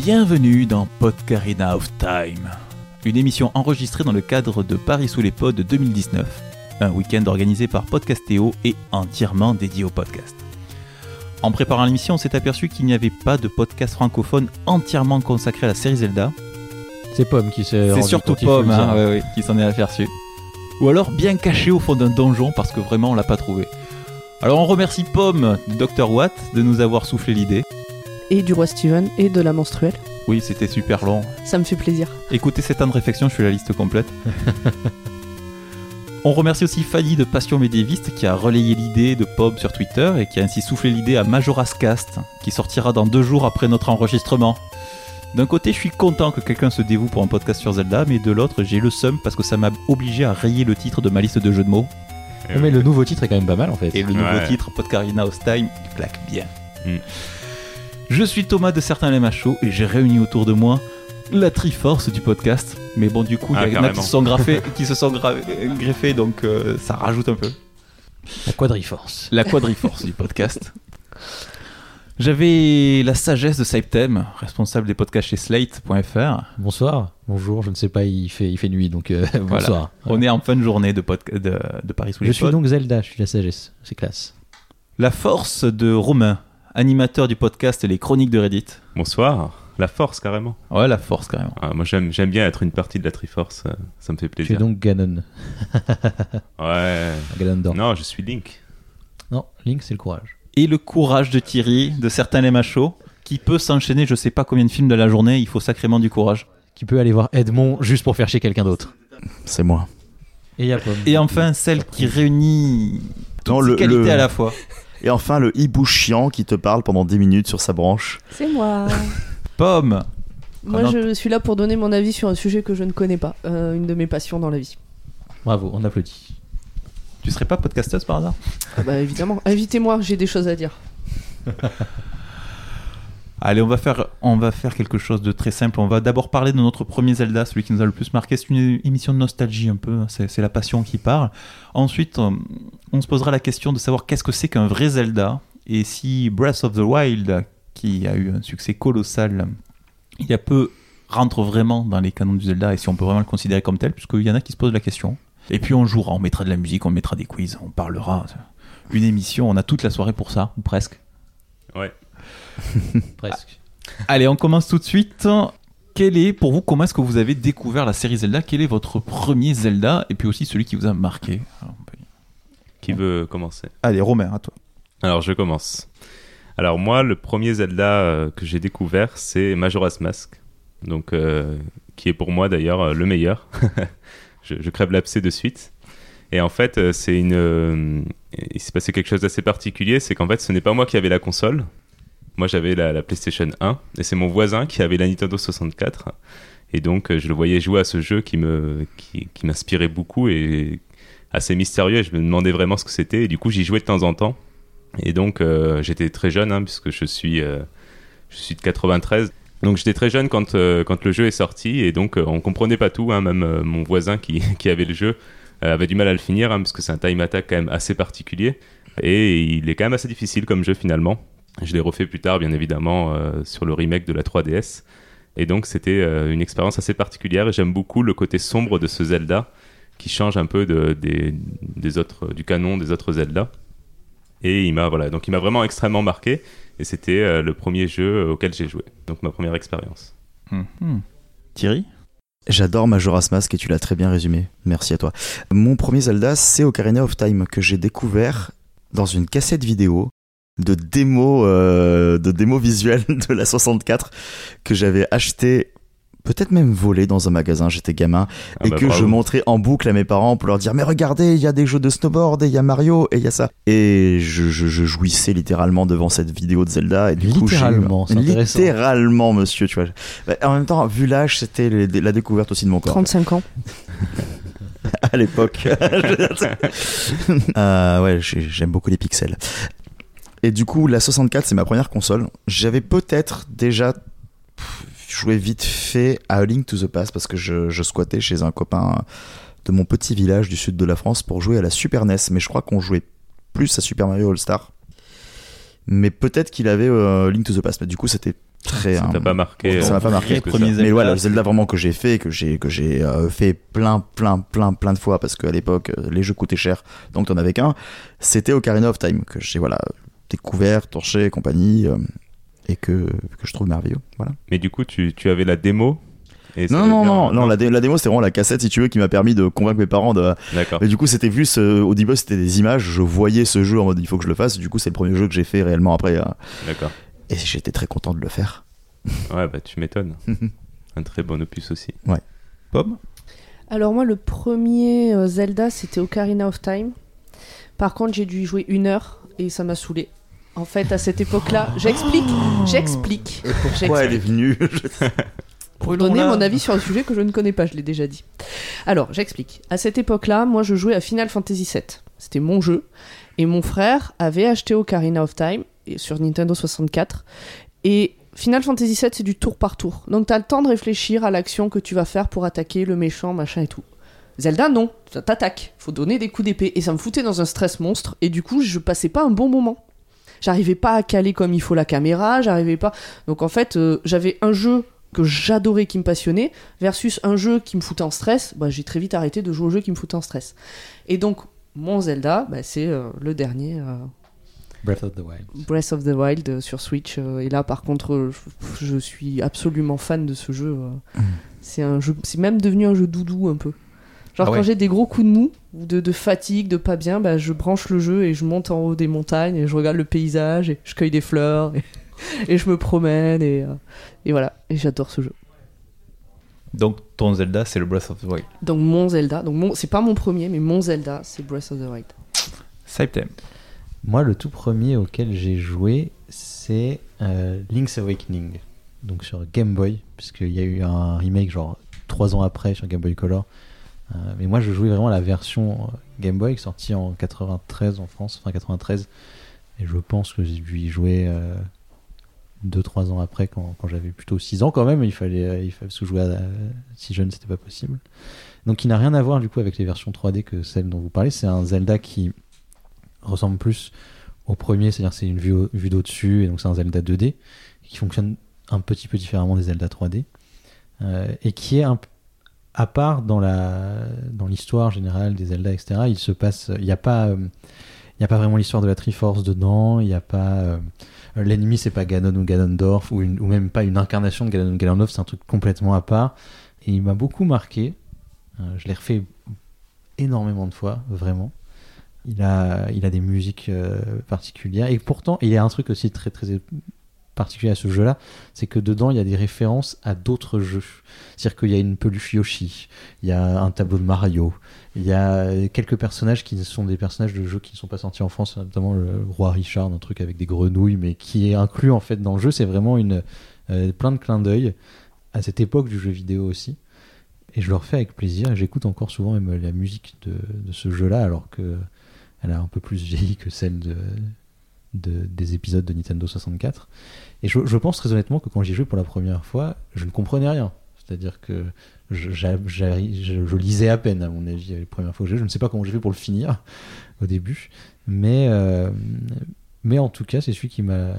Bienvenue dans Podcarina of Time, une émission enregistrée dans le cadre de Paris sous les pods 2019, un week-end organisé par Podcastéo et entièrement dédié au podcast. En préparant l'émission, on s'est aperçu qu'il n'y avait pas de podcast francophone entièrement consacré à la série Zelda. C'est Pomme qui s'est. C'est surtout Pomme hein, dire. ouais, ouais, qui s'en est aperçu. Ou alors bien caché au fond d'un donjon parce que vraiment on l'a pas trouvé. Alors on remercie Pomme Dr Watt de nous avoir soufflé l'idée. Et du roi Steven et de la menstruelle. Oui, c'était super long. Ça me fait plaisir. Écoutez ces temps de réflexion, je fais la liste complète. On remercie aussi Fanny de Passion Médiéviste qui a relayé l'idée de Pomme sur Twitter et qui a ainsi soufflé l'idée à Majora's Cast qui sortira dans deux jours après notre enregistrement. D'un côté, je suis content que quelqu'un se dévoue pour un podcast sur Zelda, mais de l'autre, j'ai le seum parce que ça m'a obligé à rayer le titre de ma liste de jeux de mots. Mais le nouveau titre est quand même pas mal en fait. Et le nouveau Ouais. titre, Podcarina of Time, il claque bien. Mm. Je suis Thomas de Certains Lema Show et j'ai réuni autour de moi la Triforce du podcast. Mais bon, du coup, il Ah, y en a qui carrément. se sont, graffés, qui se sont gra- greffés, donc euh, ça rajoute un peu. La Quadriforce. La Quadriforce du podcast. J'avais la sagesse de Septem, responsable des podcasts chez Slate.fr. Bonsoir. Bonjour. Je ne sais pas, il fait, il fait nuit donc euh, Voilà. bonsoir. On est en fin de journée de, podca- de, de Paris sous les Je suis pods. donc Zelda, je suis la sagesse. C'est classe. La force de Romain, animateur du podcast Les Chroniques de Reddit. Bonsoir. La force, carrément. Ouais, la force carrément. Ah, moi, j'aime j'aime bien être une partie de la Triforce. euh, Ça me fait Tu es plaisir. donc Ganon. Ouais. Ganondorf. Non, je suis Link. Non, Link, c'est le courage. Et le courage de Thierry, de certains les machos, qui peut s'enchaîner je sais pas combien de films de la journée, il faut sacrément du courage. Qui peut aller voir Edmond juste pour faire chier quelqu'un d'autre. C'est moi. Et il y a. Et enfin, celle qui réunit toutes Non, ces le- qualités le- à la fois. Et enfin, le hibou chiant qui te parle pendant 10 minutes sur sa branche. C'est moi. Pomme moi, je suis là pour donner mon avis sur un sujet que je ne connais pas. euh, une de mes passions dans la vie. Bravo, on applaudit. Tu serais pas podcasteuse par hasard? Ah bah évidemment. Invitez-moi, j'ai des choses à dire. Allez, on va, faire, on va faire quelque chose de très simple. On va d'abord parler de notre premier Zelda, celui qui nous a le plus marqué. C'est une émission de nostalgie un peu, c'est la passion qui parle. Ensuite, euh, on se posera la question de savoir qu'est-ce que c'est qu'un vrai Zelda et si Breath of the Wild, qui a eu un succès colossal il y a peu, rentre vraiment dans les canons du Zelda et si on peut vraiment le considérer comme tel, puisqu'il y en a qui se posent la question. Et puis on jouera, on mettra de la musique, on mettra des quiz, on parlera. Une émission, on a toute la soirée pour ça, ou presque. Ouais. Presque. Allez, on commence tout de suite. Quel est, pour vous, comment est-ce que vous avez découvert la série Zelda? Quel est votre premier Zelda? Et puis aussi celui qui vous a marqué Alors, on peut- Qui veut commencer? Allez, Romain, à toi. Alors, je commence. Alors, moi, le premier Zelda euh, que j'ai découvert, c'est Majora's Mask. Donc, euh, qui est pour moi d'ailleurs euh, le meilleur. je, je crève l'abcès de suite. Et en fait, euh, c'est une. euh, il s'est passé quelque chose d'assez particulier, c'est qu'en fait, ce n'est pas moi qui avais la console. Moi, j'avais la, la PlayStation 1, et c'est mon voisin qui avait la Nintendo 64. Et donc, euh, je le voyais jouer à ce jeu qui me, qui, m'inspirait beaucoup et assez mystérieux. Et je me demandais vraiment ce que c'était. Et du coup, j'y jouais de temps en temps. Et donc, euh, j'étais très jeune, hein, puisque je suis, euh, je suis de 93. Donc, j'étais très jeune quand, quand le jeu est sorti. Et donc, on comprenait pas tout. hein, même mon voisin qui, qui avait le jeu avait du mal à le finir, hein, parce que c'est un time attack quand même assez particulier. Et il est quand même assez difficile comme jeu finalement. Je l'ai refait plus tard, bien évidemment, euh, sur le remake de la 3DS. Et donc, c'était euh, une expérience assez particulière. Et j'aime beaucoup le côté sombre de ce Zelda, qui change un peu de, des, des autres, du canon des autres Zelda. Et il m'a voilà, donc il m'a vraiment extrêmement marqué. Et c'était euh, le premier jeu auquel j'ai joué. Donc ma première expérience. Mhm. Thierry? J'adore Majora's Mask et tu l'as très bien résumé. Merci à toi. Mon premier Zelda, c'est Ocarina of Time que j'ai découvert dans une cassette vidéo de démo, euh, de démo visuelle de la 64 que j'avais acheté peut-être même volé dans un magasin, j'étais gamin, Ah et bah, que je montrais en boucle à mes parents pour leur dire mais regardez il y a des jeux de snowboard et il y a Mario et il y a ça. Et je, je- je jouissais littéralement devant cette vidéo de Zelda et du coup eu- Littéralement, c'est intéressant. littéralement monsieur tu vois. Bah, en même temps vu l'âge c'était la découverte aussi de mon corps. 35 ans. à l'époque. Euh, ouais j'ai- j'aime beaucoup les pixels et du coup la 64 c'est ma première console j'avais peut-être déjà joué vite fait à A Link to the Past parce que je, je squattais chez un copain de mon petit village du sud de la France pour jouer à la Super NES mais je crois qu'on jouait plus à Super Mario All Star mais peut-être qu'il avait euh, Link to the Past mais du coup c'était très. Ça t'a pas marqué ça euh, m'a pas marqué. ça. Zelda, Mais voilà, Zelda vraiment que j'ai fait, que j'ai que j'ai euh, fait plein, plein, plein, plein de fois parce qu'à l'époque euh, les jeux coûtaient cher, donc t'en avais qu'un. C'était Ocarina of Time que j'ai voilà découvert, torché, et compagnie, euh, et que que je trouve merveilleux. Voilà. Mais du coup, tu, tu avais la démo Non, non, non, non, la, dé- la démo c'était vraiment la cassette si tu veux qui m'a permis de convaincre mes parents de. D'accord. Mais du coup c'était vu ce- au début c'était des images, je voyais ce jeu en mode il faut que je le fasse. Du coup c'est le premier jeu que j'ai fait réellement après, euh, D'accord. et j'étais très content de le faire. Ouais, bah tu m'étonnes. Un très bon opus aussi. Pomme? Alors moi, le premier euh, Zelda, c'était Ocarina of Time. Par contre, j'ai dû y jouer une heure et ça m'a saoulé. En fait, à cette époque-là, j'explique, j'explique, Pourquoi elle est venue? Pour donner mon avis sur un sujet que je ne connais pas, je l'ai déjà dit. Alors, j'explique. À cette époque-là, moi, je jouais à Final Fantasy VII. C'était mon jeu. Et mon frère avait acheté Ocarina of Time et- sur Nintendo 64. Et Final Fantasy VII, c'est du tour par tour. Donc, t'as le temps de réfléchir à l'action que tu vas faire pour attaquer le méchant, machin et tout. Zelda, non. Ça t'attaque. Faut donner des coups d'épée. Et ça me foutait dans un stress monstre. Et du coup, je passais pas un bon moment. J'arrivais pas à caler comme il faut la caméra. J'arrivais pas. Donc, en fait, euh, j'avais un jeu que j'adorais, qui me passionnait, versus un jeu qui me foutait en stress, bah, j'ai très vite arrêté de jouer au jeu qui me foutait en stress. Et donc, mon Zelda, bah, c'est euh, le dernier, euh, Breath of the Wild. Breath of the Wild euh, sur Switch. et là, par contre, je, je suis absolument fan de ce jeu. euh. C'est un jeu, c'est même devenu un jeu doudou un peu. Genre Ah ouais. quand j'ai des gros coups de mou ou de, de fatigue, de pas bien, bah, je branche le jeu et je monte en haut des montagnes et je regarde le paysage et je cueille des fleurs et, et je me promène et, euh, et voilà. Et j'adore ce jeu. Donc ton Zelda, c'est le Breath of the Wild. Donc mon Zelda, donc mon, c'est pas mon premier, mais mon Zelda, c'est Breath of the Wild. Septem. Moi, le tout premier auquel j'ai joué, c'est euh, Link's Awakening. Donc sur Game Boy, puisqu'il y a eu un remake genre 3 ans après sur Game Boy Color. Euh, mais moi, je jouais vraiment la version euh, Game Boy sortie en 93 en France, fin 93. Et je pense que j'ai dû y jouer 2-3 ans après, quand, quand j'avais plutôt 6 ans quand même. Il fallait, euh, il fallait se jouer à, si jeune, c'était pas possible. Donc il n'a rien à voir du coup avec les versions 3D que celle dont vous parlez. C'est un Zelda qui ressemble plus au premier, c'est-à-dire c'est une vue, vue d'au-dessus, et donc c'est un Zelda 2D, qui fonctionne un petit peu différemment des Zelda 3D, euh, et qui est un, à part dans la dans l'histoire générale des Zelda, etc. Il se passe, il n'y a pas, euh, il a pas vraiment l'histoire de la Triforce dedans, il n'y a pas euh, l'ennemi, c'est pas Ganon ou Ganondorf, ou, même pas une incarnation de Ganon ou Ganondorf, c'est un truc complètement à part, et il m'a beaucoup marqué. Euh, je l'ai refait énormément de fois, vraiment. Il a, il a des musiques particulières. Et pourtant, il y a un truc aussi très très particulier à ce jeu-là, c'est que dedans, il y a des références à d'autres jeux. C'est-à-dire qu'il y a une peluche Yoshi, il y a un tableau de Mario, il y a quelques personnages qui sont des personnages de jeux qui ne sont pas sortis en France, notamment le roi Richard, un truc avec des grenouilles, mais qui est inclus en fait dans le jeu. C'est vraiment une, euh, plein de clins d'œil à cette époque du jeu vidéo aussi. Et je le refais avec plaisir. J'écoute encore souvent la musique de, de ce jeu-là, alors que elle a un peu plus vieilli que celle de, de- des épisodes de Nintendo 64. Et je, pense très honnêtement que quand j'y joué pour la première fois, je ne comprenais rien. C'est-à-dire que je, je- lisais à peine, à mon avis, les premières fois que j'ai joué. Je ne sais pas comment j'ai fait pour le finir au début. Mais, euh, mais en tout cas, c'est celui qui m'a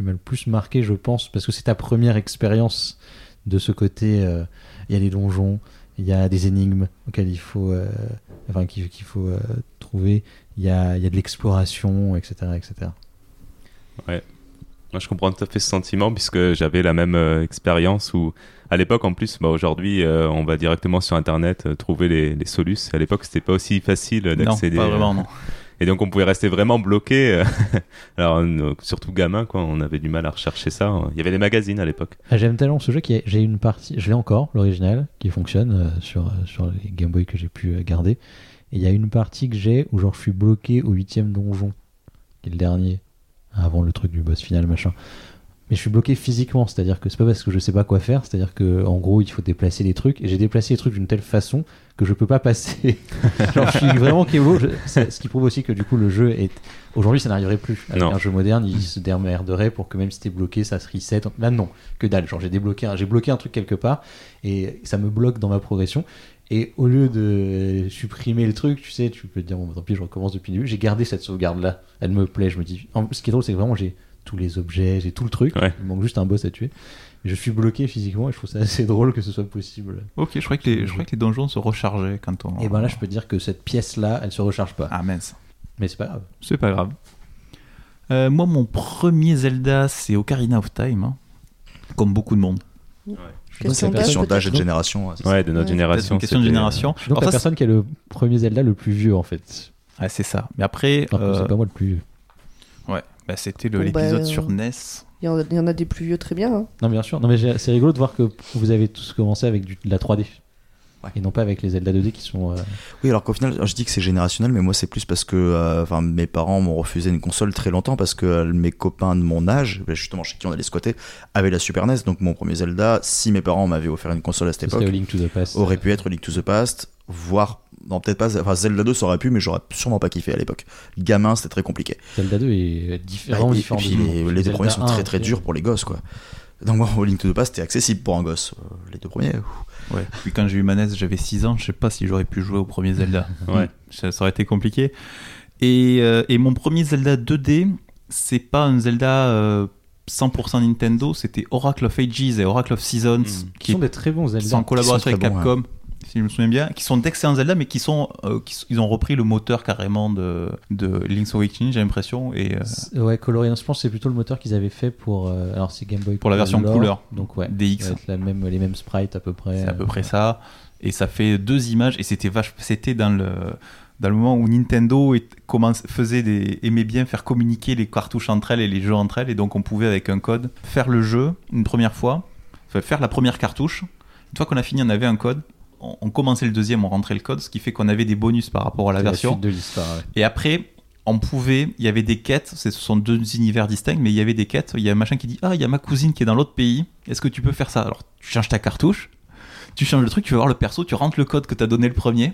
le plus marqué, je pense, parce que c'est ta première expérience de ce côté. euh, Il y a des donjons, il y a des énigmes auxquelles il faut, euh, enfin, qu'il faut trouver. Il y a, y a de l'exploration, etc., etc. Moi, je comprends tout à fait ce sentiment puisque j'avais la même euh, expérience où, à l'époque, en plus, bah, aujourd'hui, euh, on va directement sur Internet euh, trouver les, les solus. À l'époque, c'était pas aussi facile Non, d'accéder. pas euh, vraiment, non. Et donc, on pouvait rester vraiment bloqué. euh, Alors, euh, surtout gamin, quoi, on avait du mal à rechercher ça. Il y avait les magazines à l'époque. Ah, J'aime tellement ce jeu que j'ai une partie, je l'ai encore, l'original, qui fonctionne euh, sur, euh, sur les Game Boy que j'ai pu euh, garder. Et il y a une partie que j'ai où genre je suis bloqué au huitième donjon, qui est le dernier, avant le truc du boss final, machin. Mais je suis bloqué physiquement, c'est-à-dire que c'est pas parce que je sais pas quoi faire, c'est-à-dire que en gros il faut déplacer les trucs, et j'ai déplacé les trucs d'une telle façon que je peux pas passer. genre je suis vraiment c'est- ce qui prouve aussi que du coup le jeu est... Aujourd'hui ça n'arriverait plus. Avec Non. un jeu moderne, il se démerderait pour que même si t'es bloqué, ça se reset. Là non, que dalle. Genre j'ai débloqué, j'ai bloqué un truc quelque part, et ça me bloque dans ma progression. Et au lieu de supprimer le truc, tu sais, tu peux te dire, bon, bah, tant pis, je recommence depuis le début. J'ai gardé cette sauvegarde-là. Elle me plaît. Je me dis. Ce qui est drôle, c'est que vraiment, j'ai tous les objets, j'ai tout le truc. Il manque juste un boss à tuer. je suis bloqué physiquement et je trouve ça assez drôle que ce soit possible. Ok, je crois que les, je crois que les donjons se rechargeaient quand on. Et ben là, je peux dire que cette pièce-là, elle se recharge pas. Ah mince. Mais c'est pas grave. C'est pas grave. Euh, moi, mon premier Zelda, c'est Ocarina of Time, hein. comme beaucoup de monde. Ouais. C'est une question d'âge et de génération. Ouais, de notre génération. C'est une question de génération. Donc la personne qui a le premier Zelda le plus vieux en fait. Ah, c'est ça. Mais après. Euh... C'est pas moi le plus vieux. Ouais, bah, c'était l'épisode bah, sur NES. Il y, en a des plus vieux très bien. Hein. Non, bien sûr. Non, mais c'est rigolo de voir que vous avez tous commencé avec du, de la 3D et non pas avec les Zelda 2D qui sont. Euh, oui, alors qu'au final, je dis que c'est générationnel, mais moi c'est plus parce que euh, mes parents m'ont refusé une console très longtemps parce que euh, mes copains de mon âge, bah, justement chez qui on allait squatter, avaient la Super NES. Donc mon premier Zelda, si mes parents m'avaient offert une console à cette époque, aurait pu être Link to the Past, voire non peut-être pas enfin Zelda 2 ça aurait pu mais j'aurais sûrement pas kiffé à l'époque. Gamin c'était très compliqué. Zelda 2 est différent, bah, différent les, les deux premiers sont très très durs pour les gosses quoi. Donc moi Link to the Past c'était accessible pour un gosse. Les deux premiers Ouais. Puis quand j'ai eu ma NES, j'avais 6 ans, je sais pas si j'aurais pu jouer au premier Zelda. ouais. Ça, aurait été compliqué. Et, euh, et, mon premier Zelda 2D, c'est pas un Zelda 100% euh, Nintendo, c'était Oracle of Ages et Oracle of Seasons. Hmm. Qui sont des très bons Zelda. En collaboration avec Capcom si je me souviens bien, qui sont d'excellents Zelda, mais qui sont, euh, ils ont repris le moteur carrément de, de Link's Awakening, j'ai l'impression. Et euh, ouais, coloré. Je pense c'est plutôt le moteur qu'ils avaient fait pour, euh, alors c'est Game Boy pour la version couleur, donc ouais, DX, la même, les mêmes sprites à peu près. C'est à peu près ça, et ça fait deux images, et c'était vache, c'était dans le dans le moment où Nintendo commence, faisait des, aimait bien faire communiquer les cartouches entre elles et les jeux entre elles, et donc on pouvait avec un code faire le jeu une première fois, faire la première cartouche. Une fois qu'on a fini, on avait un code, on, commençait le deuxième, on rentrait le code, ce qui fait qu'on avait des bonus par rapport à la version. de l'histoire. Et après, on pouvait, il y avait des quêtes, ce sont deux univers distincts, mais il y avait des quêtes. Il y a un machin qui dit Ah, il y a ma cousine qui est dans l'autre pays, est-ce que tu peux faire ça? Alors, tu changes ta cartouche, tu changes le truc, tu vas voir le perso, tu rentres le code que tu as donné le premier,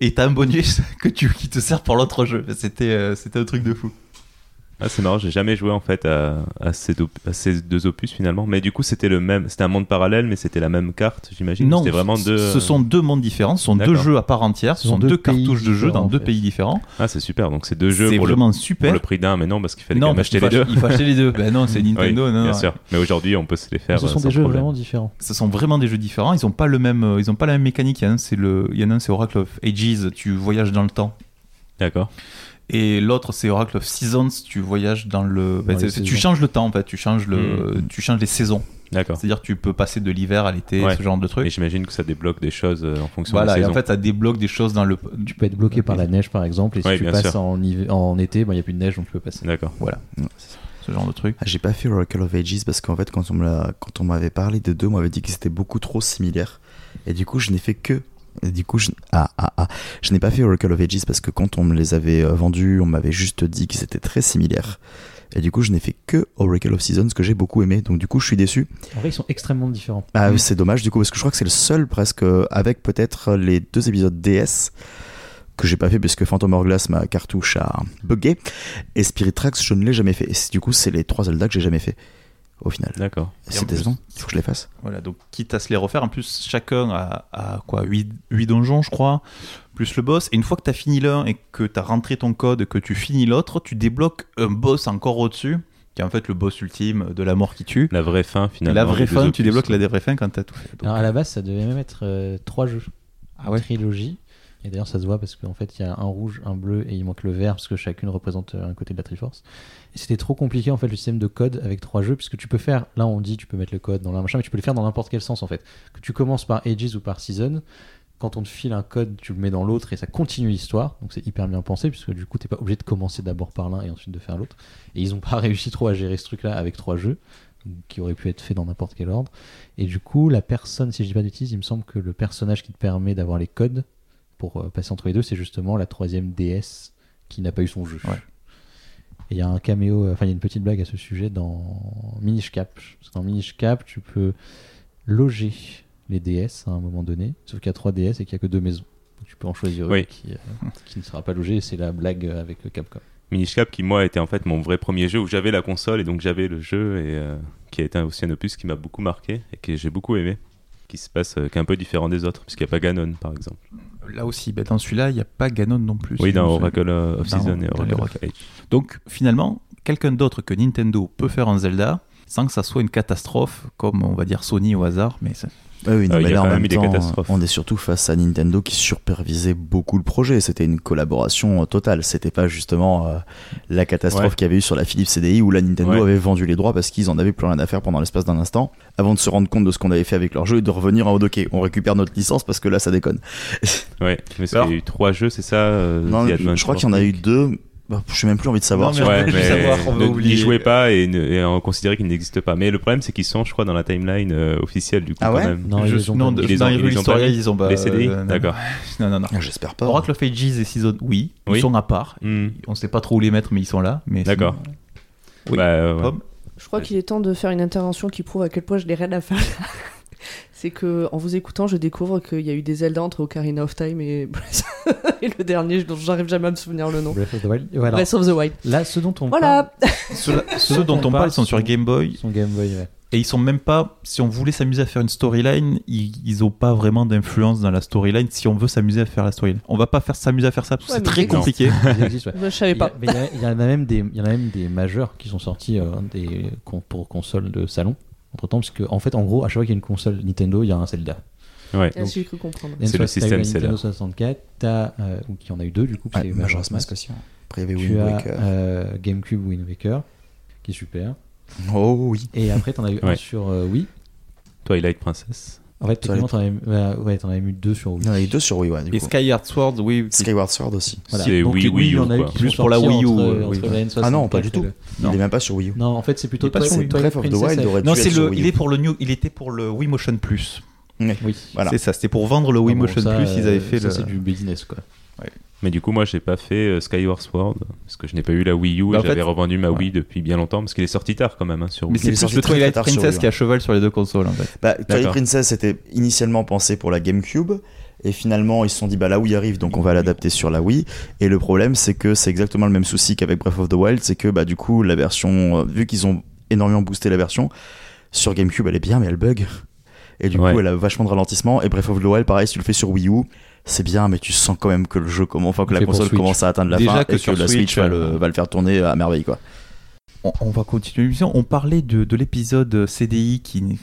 et tu as un bonus que tu, qui te sert pour l'autre jeu. C'était euh, c'était un truc de fou. Ah, c'est marrant, j'ai jamais joué en fait à, ces deux, ces, deux, opus finalement. Mais du coup, c'était le même, c'était un monde parallèle, mais c'était la même carte, j'imagine. Non, c'était vraiment deux. Ce sont deux mondes différents, ce sont deux jeux à part entière, ce sont deux, cartouches de jeux dans deux pays différents. Ah, c'est super. Donc c'est deux jeux pour, vraiment le, super. pour le prix d'un, mais non, parce qu'il fallait quand même acheter les deux. Il faut acheter les deux. Ben non, c'est Nintendo. non, bien sûr. Mais aujourd'hui, on peut se les faire. Ce sont des jeux vraiment différents. Ce sont vraiment des jeux différents. Ils ont pas le même, ils ont pas la même mécanique. Il y en a un, c'est le, il y en a un, c'est Oracle of Ages. Tu voyages dans le temps. D'accord. Et l'autre, c'est Oracle of Seasons. Tu voyages dans le. Bah, tu changes le temps, en fait. Tu changes, le... Hmm. tu changes les saisons. D'accord. C'est-à-dire tu peux passer de l'hiver à l'été, ce genre de truc. Et j'imagine que ça débloque des choses euh, en fonction voilà, de la et en fait, ça débloque des choses dans le. Tu peux être bloqué par la neige, par exemple, et si tu passes en, en, été, il n'y a plus de neige, donc tu peux passer. D'accord. Voilà. Ce genre de truc. Ah, j'ai pas fait Oracle of Ages parce qu'en fait, quand on m'avait parlé de deux, on m'avait dit que c'était beaucoup trop similaire. Et du coup, je n'ai fait que du coup, je, ah, ah, ah. je n'ai pas fait Oracle of Ages parce que quand on me les avait euh, vendus, on m'avait juste dit qu'ils étaient très similaires. Et du coup, je n'ai fait que Oracle of Seasons que j'ai beaucoup aimé. Donc du coup, je suis déçu. En vrai, ils sont extrêmement différents. Ah, c'est dommage du coup parce que je crois que c'est le seul presque avec peut-être les deux épisodes DS que j'ai pas fait parce que Phantom Hourglass ma cartouche a bugué et Spirit Tracks je ne l'ai jamais fait. Et du coup, c'est les trois Zelda que j'ai jamais fait au final. D'accord. C'est décevant, il faut que je les fasse. Voilà, donc quitte à se les refaire, en plus chacun a, quoi 8, 8, donjons je crois, plus le boss, et une fois que tu as fini l'un et que tu as rentré ton code, que tu finis l'autre, tu débloques un boss encore au-dessus, qui est en fait le boss ultime de la mort qui tue. La vraie fin finalement. La vraie fin, tu débloques la vraie fin quand tu as tout fait. Alors à la base ça devait même être 3 euh, jeux. Ah ouais Trilogie. Et d'ailleurs, ça se voit parce qu'en fait, il y a un rouge, un bleu et il manque le vert parce que chacune représente un côté de la Triforce. Et c'était trop compliqué en fait le système de code avec trois jeux puisque tu peux faire, là on dit tu peux mettre le code dans la machin, mais tu peux le faire dans n'importe quel sens en fait. Que tu commences par Ages ou par Season, quand on te file un code, tu le mets dans l'autre et ça continue l'histoire. Donc c'est hyper bien pensé puisque du coup t'es pas obligé de commencer d'abord par l'un et ensuite de faire l'autre. Et ils ont pas réussi trop à gérer ce truc-là avec trois jeux qui auraient pu être fait dans n'importe quel ordre. Et du coup, la personne, si je dis pas d'utilise, il me semble que le personnage qui te permet d'avoir les codes pour euh, passer entre les deux, c'est justement la troisième DS qui n'a pas eu son jeu. Et il y a un caméo, euh, enfin il y a une petite blague à ce sujet dans Minish Cap. Parce que dans Minish Cap, tu peux loger les DS à un moment donné, sauf qu'il y a trois DS et qu'il n'y a que deux maisons. Donc, tu peux en choisir une qui, euh, qui, ne sera pas logée, c'est la blague avec Capcom. Minish Cap qui moi était en fait mon vrai premier jeu où j'avais la console et donc j'avais le jeu et qui a été aussi un opus qui m'a beaucoup marqué et que j'ai beaucoup aimé qui se passe, qui est un peu différent des autres, puisqu'il n'y a pas Ganon par exemple. Là aussi, ben, dans celui-là, il n'y a pas Ganon non plus. Oui, dans Oracle of Season et Oracle of Age. Donc finalement, quelqu'un d'autre que Nintendo peut faire un Zelda sans que ça soit une catastrophe, comme on va dire Sony au hasard, mais oui, Euh, il mais y a là, quand en même même eu des temps, catastrophes. on est surtout face à Nintendo qui supervisait beaucoup le projet. C'était une collaboration euh, totale. C'était pas justement euh, la catastrophe Ouais. qu'il y avait eu sur la Philips CDI où la Nintendo Ouais. avait vendu les droits parce qu'ils en avaient plus rien à faire pendant l'espace d'un instant avant de se rendre compte de ce qu'on avait fait avec leur jeu et de revenir en mode ok, on récupère notre licence parce que là ça déconne. Ouais, mais Alors- il y a eu trois jeux, c'est ça euh, non, je crois qu'il y en a eu deux. Bah, je n'ai même plus envie de savoir. Non, Ouais, mais savoir, on ne- oublier. n'y jouez pas et, ne- et en considérer qu'ils n'existent pas. Mais le problème, c'est qu'ils sont, je crois, dans la timeline euh, officielle du coup. Ah quand ouais même. Non, ils ont non. Ils les dans ont- les ont pas mis ils ont pas. Les CDI euh, non, D'accord. Non, non, non. Ah, J'espère pas. Oracle of Ages et Season, oui, Oui. ils sont à part. Hmm. On sait pas trop où les mettre, mais ils sont là. Mais D'accord. sinon, Oui. Bah, euh, ouais. Je crois qu'il est temps de faire une intervention qui prouve à quel point je n'ai rien à faire. C'est que en vous écoutant, je découvre qu'il y a eu des Zelda entre Ocarina of Time et, et le dernier dont j'arrive jamais à me souvenir le nom. Breath of the Wild. Voilà. Breath of the Wild. Là, ce dont on Voilà. Ceux, ceux dont on parle sont sur Game Boy parle, son Game Boy, ouais. et ils sont même pas. Si on voulait s'amuser à faire une storyline, ils, ils ont pas vraiment d'influence dans la storyline. Si on veut s'amuser à faire la storyline, on va pas faire s'amuser à faire ça parce que Ouais, c'est très compliqué. Existent, ouais. Je savais Il y, a, pas. mais il y a- il y en a même des, il y en a même des majeurs qui sont sortis euh, des, pour consoles de salon. Entre temps, parce que en fait, en gros, à chaque fois qu'il y a une console Nintendo, il y a un Zelda. Ouais. J'ai ainsi cru comprendre. C'est le système Nintendo Zelda. 64, t'as, euh, ou qu'il y en a eu deux du coup, parce Ouais, qu'il y a eu Majora's Mask Mask. aussi. Après, il y avait Tu Wind as Waker. euh, GameCube Wind Waker, qui est super. Oh oui. Et après, t'en as eu un sur euh, Wii. Twilight Princess. En fait, techniquement, t'en avais, ouais, ouais, t'en avais eu deux sur Wii. Il y en a eu deux sur Wii, ouais, du Et coup. Skyward Sword, oui. Skyward Sword aussi. Voilà. C'est Donc, Wii, oui, Wii il y en U, a eu quoi. qui Plus sont pour la sortis Wii U, entre- oui. entre la N64 Ah non, pas du tout. le- Il est même pas sur Wii U. Non, en fait, c'est plutôt Il est pas sur Wii U. Breath of the Princess Wild et- aurait dû Non, être c'est sur le. Wii U. Il est pour le new. Il était pour le Wii Motion Plus. Oui. Voilà. C'est ça. C'était pour vendre le Wii Ah bon, Motion Plus. Ils avaient euh, fait ça, le. c'est du business, quoi. Mais du coup, moi, j'ai pas fait euh, Skyward Sword parce que je n'ai pas eu la Wii U Bah, et fait- j'avais revendu ma Ouais. Wii depuis bien longtemps parce qu'il est sorti tard quand même hein, sur Mais Wii. c'est est plus sorti le Twilight sur Princess qui a cheval sur les deux consoles en fait. Bah, Twilight. Princess était initialement pensé pour la GameCube et finalement ils se sont dit bah la Wii arrive donc on va l'adapter sur la Wii et le problème c'est que c'est exactement le même souci qu'avec Breath of the Wild c'est que bah du coup la version euh, vu qu'ils ont énormément boosté la version sur GameCube elle est bien mais elle bug et du Ouais. coup elle a vachement de ralentissement et Breath of the Wild pareil si tu le fais sur Wii U c'est bien mais tu sens quand même que le jeu commence enfin que la console Switch. commence à atteindre la Déjà fin que et sur que la Switch, Switch va, le, euh, va le faire tourner à merveille quoi On, va continuer l'émission. On parlait de, de l'épisode CDI qui n'est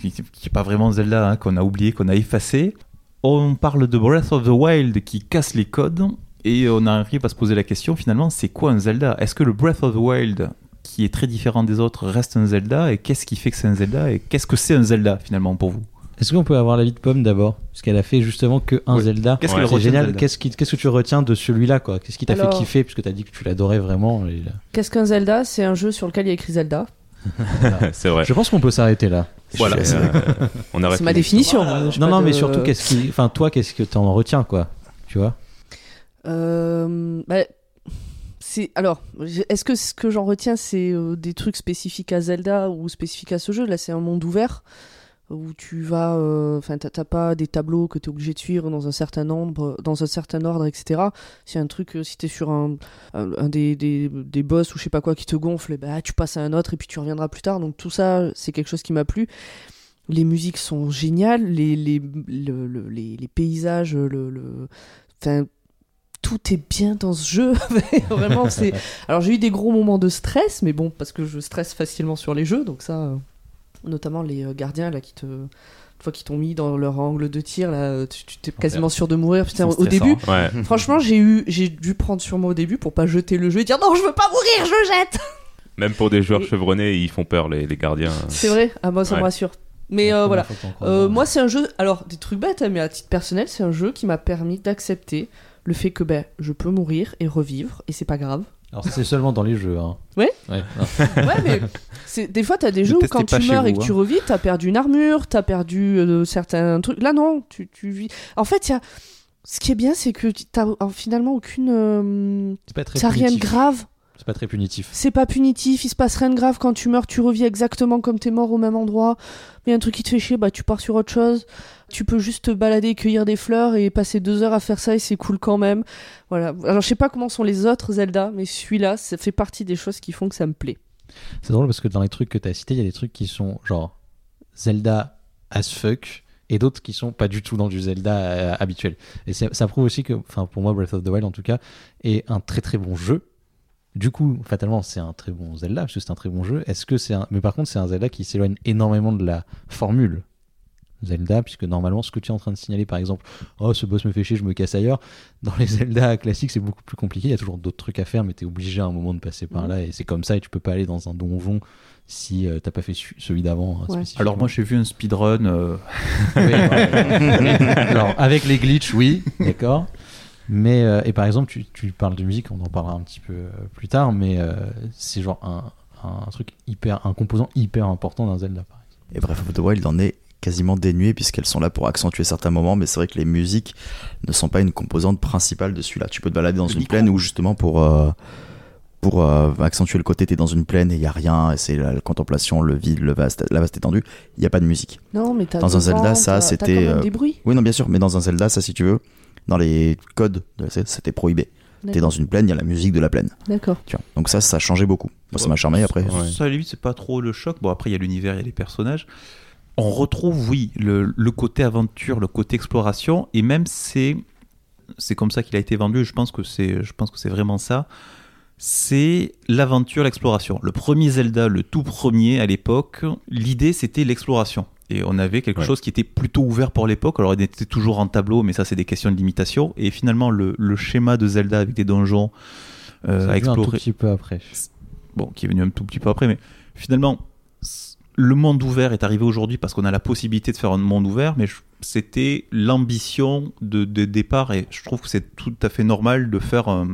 pas vraiment Zelda, hein, qu'on a oublié, qu'on a effacé. On parle de Breath of the Wild qui casse les codes. Et on arrive à se poser la question finalement, c'est quoi un Zelda? Est-ce que le Breath of the Wild, qui est très différent des autres, reste un Zelda? Et qu'est-ce qui fait que c'est un Zelda? Et qu'est-ce que c'est un Zelda finalement pour vous? Est-ce qu'on peut avoir l'avis de Pomme d'abord? Parce qu'elle a fait justement que un Oui. Zelda. Qu'est-ce Ouais. qu'elle C'est retient de génial. Zelda Qu'est-ce qui- qu'est-ce que tu retiens de celui-là quoi? Qu'est-ce qui t'a fait kiffer? Puisque t'as dit que tu l'adorais vraiment. et- Qu'est-ce qu'un Zelda? C'est un jeu sur lequel il y a écrit Zelda. c'est vrai. Je pense qu'on peut s'arrêter là. Voilà. Euh, on aurait C'est ma fini. définition. hein, Non, non, de- mais surtout, qu'est-ce qui, enfin, toi, qu'est-ce que t'en retiens, quoi? Tu vois? Euh, bah, c'est alors, est-ce que ce que j'en retiens, c'est euh, des trucs spécifiques à Zelda ou spécifiques à ce jeu? Là, c'est un monde ouvert où tu vas, euh, enfin, t'as t'as pas des tableaux que t'es obligé de suivre dans un certain nombre, dans un certain ordre, etc. Si un truc, euh, si t'es sur un, un, un des, des, des boss ou je sais pas quoi qui te gonfle, ben, tu passes à un autre et puis tu reviendras plus tard. Donc tout ça, c'est quelque chose qui m'a plu. Les musiques sont géniales, les, les, le- le- les, les paysages, le, le, enfin, tout est bien dans ce jeu. Vraiment, c'est. Alors j'ai eu des gros moments de stress, mais bon, parce que je stresse facilement sur les jeux, donc ça, euh, notamment les euh, gardiens là qui te, une fois qu'ils t'ont mis dans leur angle de tir là, tu tu t'es quasiment sûr de mourir. Putain, au début. Ouais. franchement, j'ai eu, j'ai dû prendre sur moi au début pour pas jeter le jeu et dire non, je veux pas mourir, je jette. Même pour des joueurs Et- chevronnés, ils font peur les, les gardiens. C'est vrai, ah moi ça me rassure. Mais euh, voilà. Euh, moi, c'est un jeu. Alors, des trucs bêtes, hein, mais à titre personnel, c'est un jeu qui m'a permis d'accepter le fait que ben, je peux mourir et revivre, et c'est pas grave. Alors, c'est seulement dans les jeux. Hein. Ouais Ouais. non. Ouais, mais c'est- des fois, t'as des jeux où quand tu meurs et que hein. tu revis, t'as perdu une armure, t'as perdu euh, certains trucs. Là, non, tu, tu vis. En fait, il y a. Ce qui est bien, c'est que t'as finalement aucune. euh, C'est pas très Ça rien de grave. C'est pas très punitif. C'est pas punitif, il se passe rien de grave quand tu meurs, tu revis exactement comme t'es mort au même endroit. Mais y a un truc qui te fait chier, bah tu pars sur autre chose. Tu peux juste te balader, cueillir des fleurs et passer deux heures à faire ça et c'est cool quand même. Voilà. Alors je sais pas comment sont les autres Zelda, mais celui-là, ça fait partie des choses qui font que ça me plaît. C'est drôle parce que dans les trucs que t'as cités, il y a des trucs qui sont genre Zelda as fuck et d'autres qui sont pas du tout dans du Zelda euh, habituel. Et c'est- ça prouve aussi que, enfin pour moi, Breath of the Wild en tout cas, est un très très bon jeu. Du coup, fatalement, c'est un très bon Zelda, parce que c'est un très bon jeu. Est-ce que c'est un... Mais par contre, c'est un Zelda qui s'éloigne énormément de la formule Zelda, puisque normalement, ce que tu es en train de signaler, par exemple, oh, ce boss me fait chier, je me casse ailleurs. Dans les Zelda classiques, c'est beaucoup plus compliqué. Il y a toujours d'autres trucs à faire, mais tu es obligé à un moment de passer par là, et c'est comme ça, et tu peux pas aller dans un donjon si euh, t'as pas fait celui d'avant. hein, Ouais. Alors moi j'ai vu un speedrun. euh, Oui, ouais. Alors, avec les glitches, oui, d'accord. Mais, euh, et par exemple, tu, tu parles de musique, on en parlera un petit peu euh, plus tard, mais euh, c'est genre un, un truc hyper, un composant hyper important d'un Zelda, par exemple. Et Breath of the Wild en est quasiment dénué puisqu'elles sont là pour accentuer certains moments, mais c'est vrai que les musiques ne sont pas une composante principale de celui-là. Tu peux te balader dans Le une micro. plaine où justement pour euh, pour euh, accentuer le côté, t'es dans une plaine et il y a rien, et c'est la, la contemplation, le vide, le vaste, la vaste étendue. Il n'y a pas de musique. Non, mais t'as Dans un Zelda, ça, t'as- c'était, T'as quand même des bruits. Oui, non, bien sûr, mais dans un Zelda, ça, si tu veux, dans les codes, de- c'est- c'était prohibé. T'es dans une plaine, il y a la musique de la plaine. D'accord. Tu vois. Donc ça, ça a changé beaucoup. Moi, ça m'a charmé après. Ouais. Ça, à la limite, c'est pas trop le choc. Bon, après, il y a l'univers, il y a les personnages. On retrouve, oui, le, le côté aventure, le côté exploration, et même c'est c'est comme ça qu'il a été vendu. Je pense que c'est je pense que c'est vraiment ça. C'est l'aventure, l'exploration. Le premier Zelda, le tout premier à l'époque, l'idée c'était l'exploration. Et on avait quelque Ouais. chose qui était plutôt ouvert pour l'époque. Alors, il était toujours en tableau, mais ça, c'est des questions de limitation. Et finalement, le, le schéma de Zelda avec des donjons euh, à a vu un tout explorer petit peu après. bon, qui est venu un tout petit peu après, mais finalement, le monde ouvert est arrivé aujourd'hui parce qu'on a la possibilité de faire un monde ouvert, mais c'était l'ambition de, de départ et je trouve que c'est tout à fait normal de faire. un-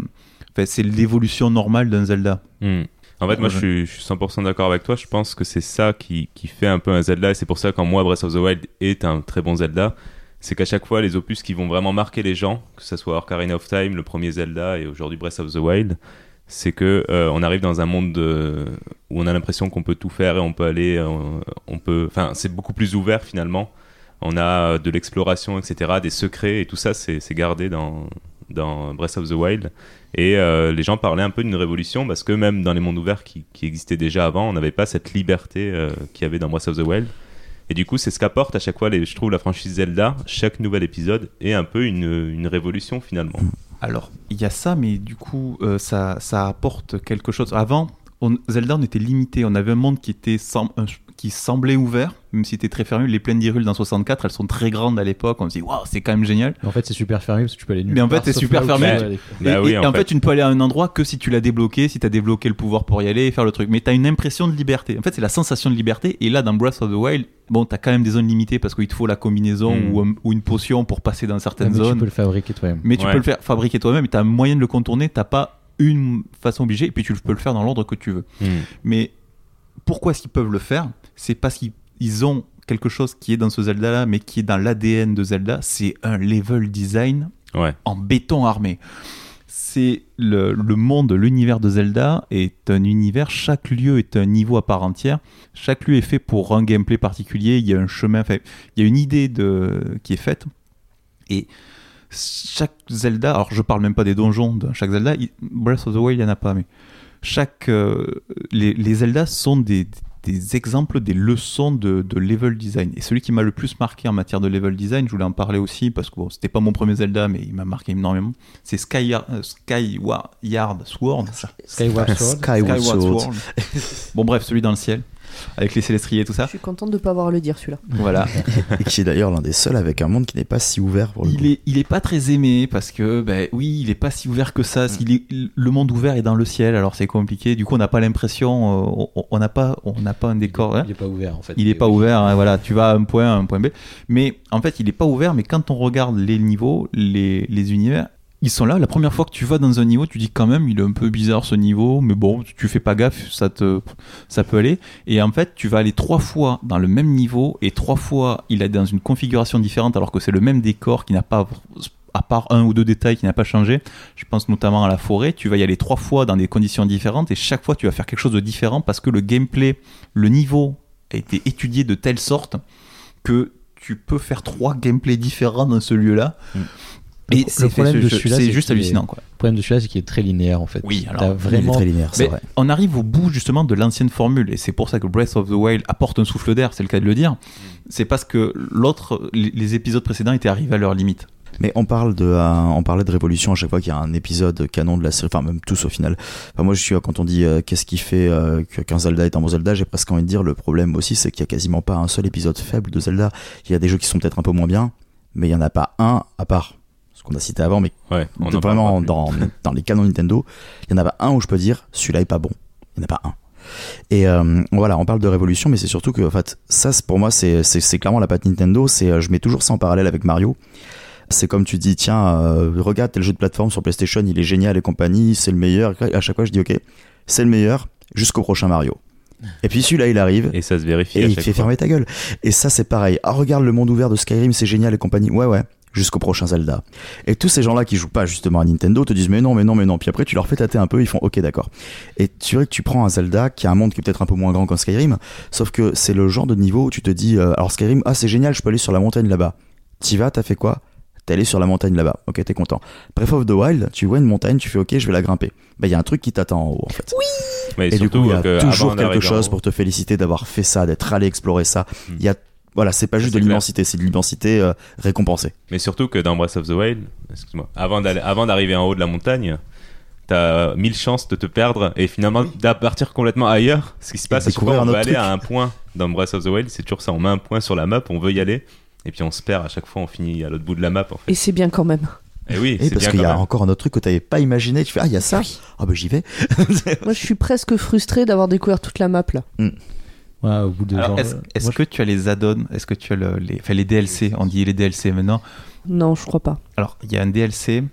Enfin, c'est l'évolution normale d'un Zelda. Hmm. En fait, moi, je suis, je suis 100% d'accord avec toi. Je pense que c'est ça qui, qui fait un peu un Zelda. Et c'est pour ça, quand moi, Breath of the Wild est un très bon Zelda, c'est qu'à chaque fois, les opus qui vont vraiment marquer les gens, que ce soit Ocarina of Time, le premier Zelda, et aujourd'hui Breath of the Wild, c'est que euh, on arrive dans un monde de- où on a l'impression qu'on peut tout faire et on peut aller, euh, on peut, enfin, c'est beaucoup plus ouvert finalement. On a de l'exploration, etc., des secrets et tout ça, c'est c'est gardé dans dans Breath of the Wild. Et euh, les gens parlaient un peu d'une révolution parce que même dans les mondes ouverts qui, existaient déjà avant, on n'avait pas cette liberté euh, qu'il y avait dans Breath of the Wild. Et du coup, c'est ce qu'apporte à chaque fois, les, je trouve, la franchise Zelda. Chaque nouvel épisode est un peu une, révolution finalement. Alors, il y a ça, mais du coup, euh, ça, apporte quelque chose. Avant, on- Zelda, on était limité. On avait un monde qui, était un- qui semblait ouvert, même si c'était très fermé. Les plaines d'Hyrule dans 64, elles sont très grandes à l'époque. On se dit, waouh, c'est quand même génial. Mais en fait, c'est super fermé parce que tu peux aller nulle Mais en fait, c'est super fermé. Bah et, oui, et- en et en fait. tu ne peux aller à un endroit que si tu l'as débloqué, si tu as débloqué le pouvoir pour y aller et faire le truc. Mais tu as une impression de liberté. En fait, c'est la sensation de liberté. Et là, dans Breath of the Wild, bon, tu as quand même des zones limitées parce qu'il te faut la combinaison Mm. ou, un- ou une potion pour passer dans certaines mais zones. tu peux le fabriquer toi-même. Mais tu Ouais. peux le faire fabriquer toi-même et tu as un moyen de le contourner. Tu pas une façon obligée et puis tu peux le faire dans l'ordre que tu veux. Hmm. Mais pourquoi est-ce qu'ils peuvent le faire? C'est parce qu'ils ils ont quelque chose qui est dans ce Zelda-là, mais qui est dans l'ADN de Zelda. C'est un level design Ouais. en béton armé. C'est le, le monde, l'univers de Zelda est un univers, chaque lieu est un niveau à part entière, chaque lieu est fait pour un gameplay particulier, il y a un chemin, enfin, il y a une idée de, qui est faite, et chaque Zelda, alors je parle même pas des donjons de chaque Zelda, il- Breath of the Wild il y en a pas, mais chaque, euh, les, les Zelda sont des, des exemples, des leçons de, de level design. Et celui qui m'a le plus marqué en matière de level design, je voulais en parler aussi parce que bon, c'était pas mon premier Zelda, mais il m'a marqué énormément. C'est Skyward, euh, Skyward Sword. Skyward Sword. Skyward Sword. Sword. bon bref, celui dans le ciel, avec les célestriers et tout Je ça. suis contente de pas avoir à le dire celui-là. Voilà. Et qui est d'ailleurs l'un des seuls avec un monde qui n'est pas si ouvert pour le coup. Il est, il est pas très aimé parce que, ben oui, il est pas si ouvert que ça. Il est- le monde ouvert est dans le ciel, alors c'est compliqué. Du coup, on n'a pas l'impression, euh, on- n'a pas, on n'a pas un décor. hein. Il est pas ouvert en fait. Il est pas ouvert, hein, voilà, tu vas à un point A, à un point B. Mais en fait, il est pas ouvert, mais quand on regarde les niveaux, les, les univers, ils sont là. La première fois que tu vas dans un niveau, tu dis quand même, il est un peu bizarre ce niveau, mais bon, tu fais pas gaffe, ça te, ça peut aller. Et en fait, tu vas aller trois fois dans le même niveau, et trois fois, il est dans une configuration différente, alors que c'est le même décor qui n'a pas, à part un ou deux détails qui n'a pas changé. Je pense notamment à la forêt. Tu vas y aller trois fois dans des conditions différentes, et chaque fois, tu vas faire quelque chose de différent parce que le gameplay, le niveau a été étudié de telle sorte que tu peux faire trois gameplays différents dans ce lieu-là. Mm. Et Le c'est problème de celui-là, c'est juste hallucinant. Quoi. Le problème de celui-là, c'est qu'il est très linéaire en fait. Oui, alors, T'as Il est vraiment. très linéaire, Mais vrai. on arrive au bout justement de l'ancienne formule et c'est pour ça que Breath of the Wild apporte un souffle d'air, c'est le cas de le dire. C'est parce que l'autre, les, les épisodes précédents étaient arrivés à leur limite. Mais on parle de, euh, on parlait de révolution à chaque fois qu'il y a un épisode canon de la série, enfin même tous au final. Enfin, moi je suis quand on dit euh, qu'est-ce qui fait euh, qu'un Zelda est un bon Zelda, j'ai presque envie de dire le problème aussi c'est qu'il y a quasiment pas un seul épisode faible de Zelda. Il y a des jeux qui sont peut-être un peu moins bien, mais il y en a pas un à part ce qu'on a cité avant, mais Ouais, on en vraiment dans, dans les canons Nintendo, il y en a pas un où je peux dire celui-là est pas bon. Il n'y en a pas un. Et euh, voilà, on parle de révolution, mais c'est surtout que, en fait, ça, pour moi, c'est clairement la patte Nintendo. C'est, euh, je mets toujours ça en parallèle avec Mario. C'est comme tu dis, tiens, euh, regarde tel jeu de plateforme sur PlayStation, il est génial et compagnie, c'est le meilleur. À chaque fois, je dis, ok, c'est le meilleur jusqu'au prochain Mario. Et puis celui-là, il arrive. Et ça se vérifie Et il fait fois. fermer ta gueule. Et ça, c'est pareil. Ah, regarde le monde ouvert de Skyrim, c'est génial et compagnie. Ouais, ouais. Jusqu'au prochain Zelda. Et tous ces gens-là qui jouent pas justement à Nintendo te disent mais non, mais non, mais non. Puis après, tu leur fais tâter un peu, ils font ok, d'accord. Et tu vois que tu prends un Zelda qui a un monde qui est peut-être un peu moins grand qu'un Skyrim, sauf que c'est le genre de niveau où tu te dis euh, alors Skyrim, ah, c'est génial, je peux aller sur la montagne là-bas. T'y vas, t'as fait quoi? T'es allé sur la montagne là-bas. Ok, t'es content. Breath of the Wild, tu vois une montagne, tu fais ok, je vais la grimper. Bah, il y a un truc qui t'attend en haut en fait. Mais Et du coup, il y a que toujours quelque chose pour te féliciter d'avoir fait ça, d'être allé explorer ça. Hmm. Il y a, voilà, c'est pas juste de c'est l'immensité, c'est de l'immensité euh, récompensée. Mais surtout que dans Breath of the Wild, excuse-moi, avant d'aller, avant d'arriver en haut de la montagne, t'as mille chances de te perdre et finalement de partir complètement ailleurs. Ce qui se passe, à chaque découvrir fois, un on va aller truc. à un point dans Breath of the Wild, c'est toujours ça. On met un point sur la map, on veut y aller, et puis on se perd à chaque fois, on finit à l'autre bout de la map en fait. Et c'est bien quand même. Et oui, Et c'est parce qu'il y a même. encore un autre truc que t'avais pas imaginé. Tu fais, ah, il y a ça. Ah, bah, j'y vais. Moi, je suis presque frustré d'avoir découvert toute la map là. Ouais, au bout de Alors, genre, est-ce est-ce moi, que tu as les add-ons? Est-ce que tu as le- les, enfin, les DLC On dit les DLC maintenant. Non, je crois pas. Alors, il y a un DLC,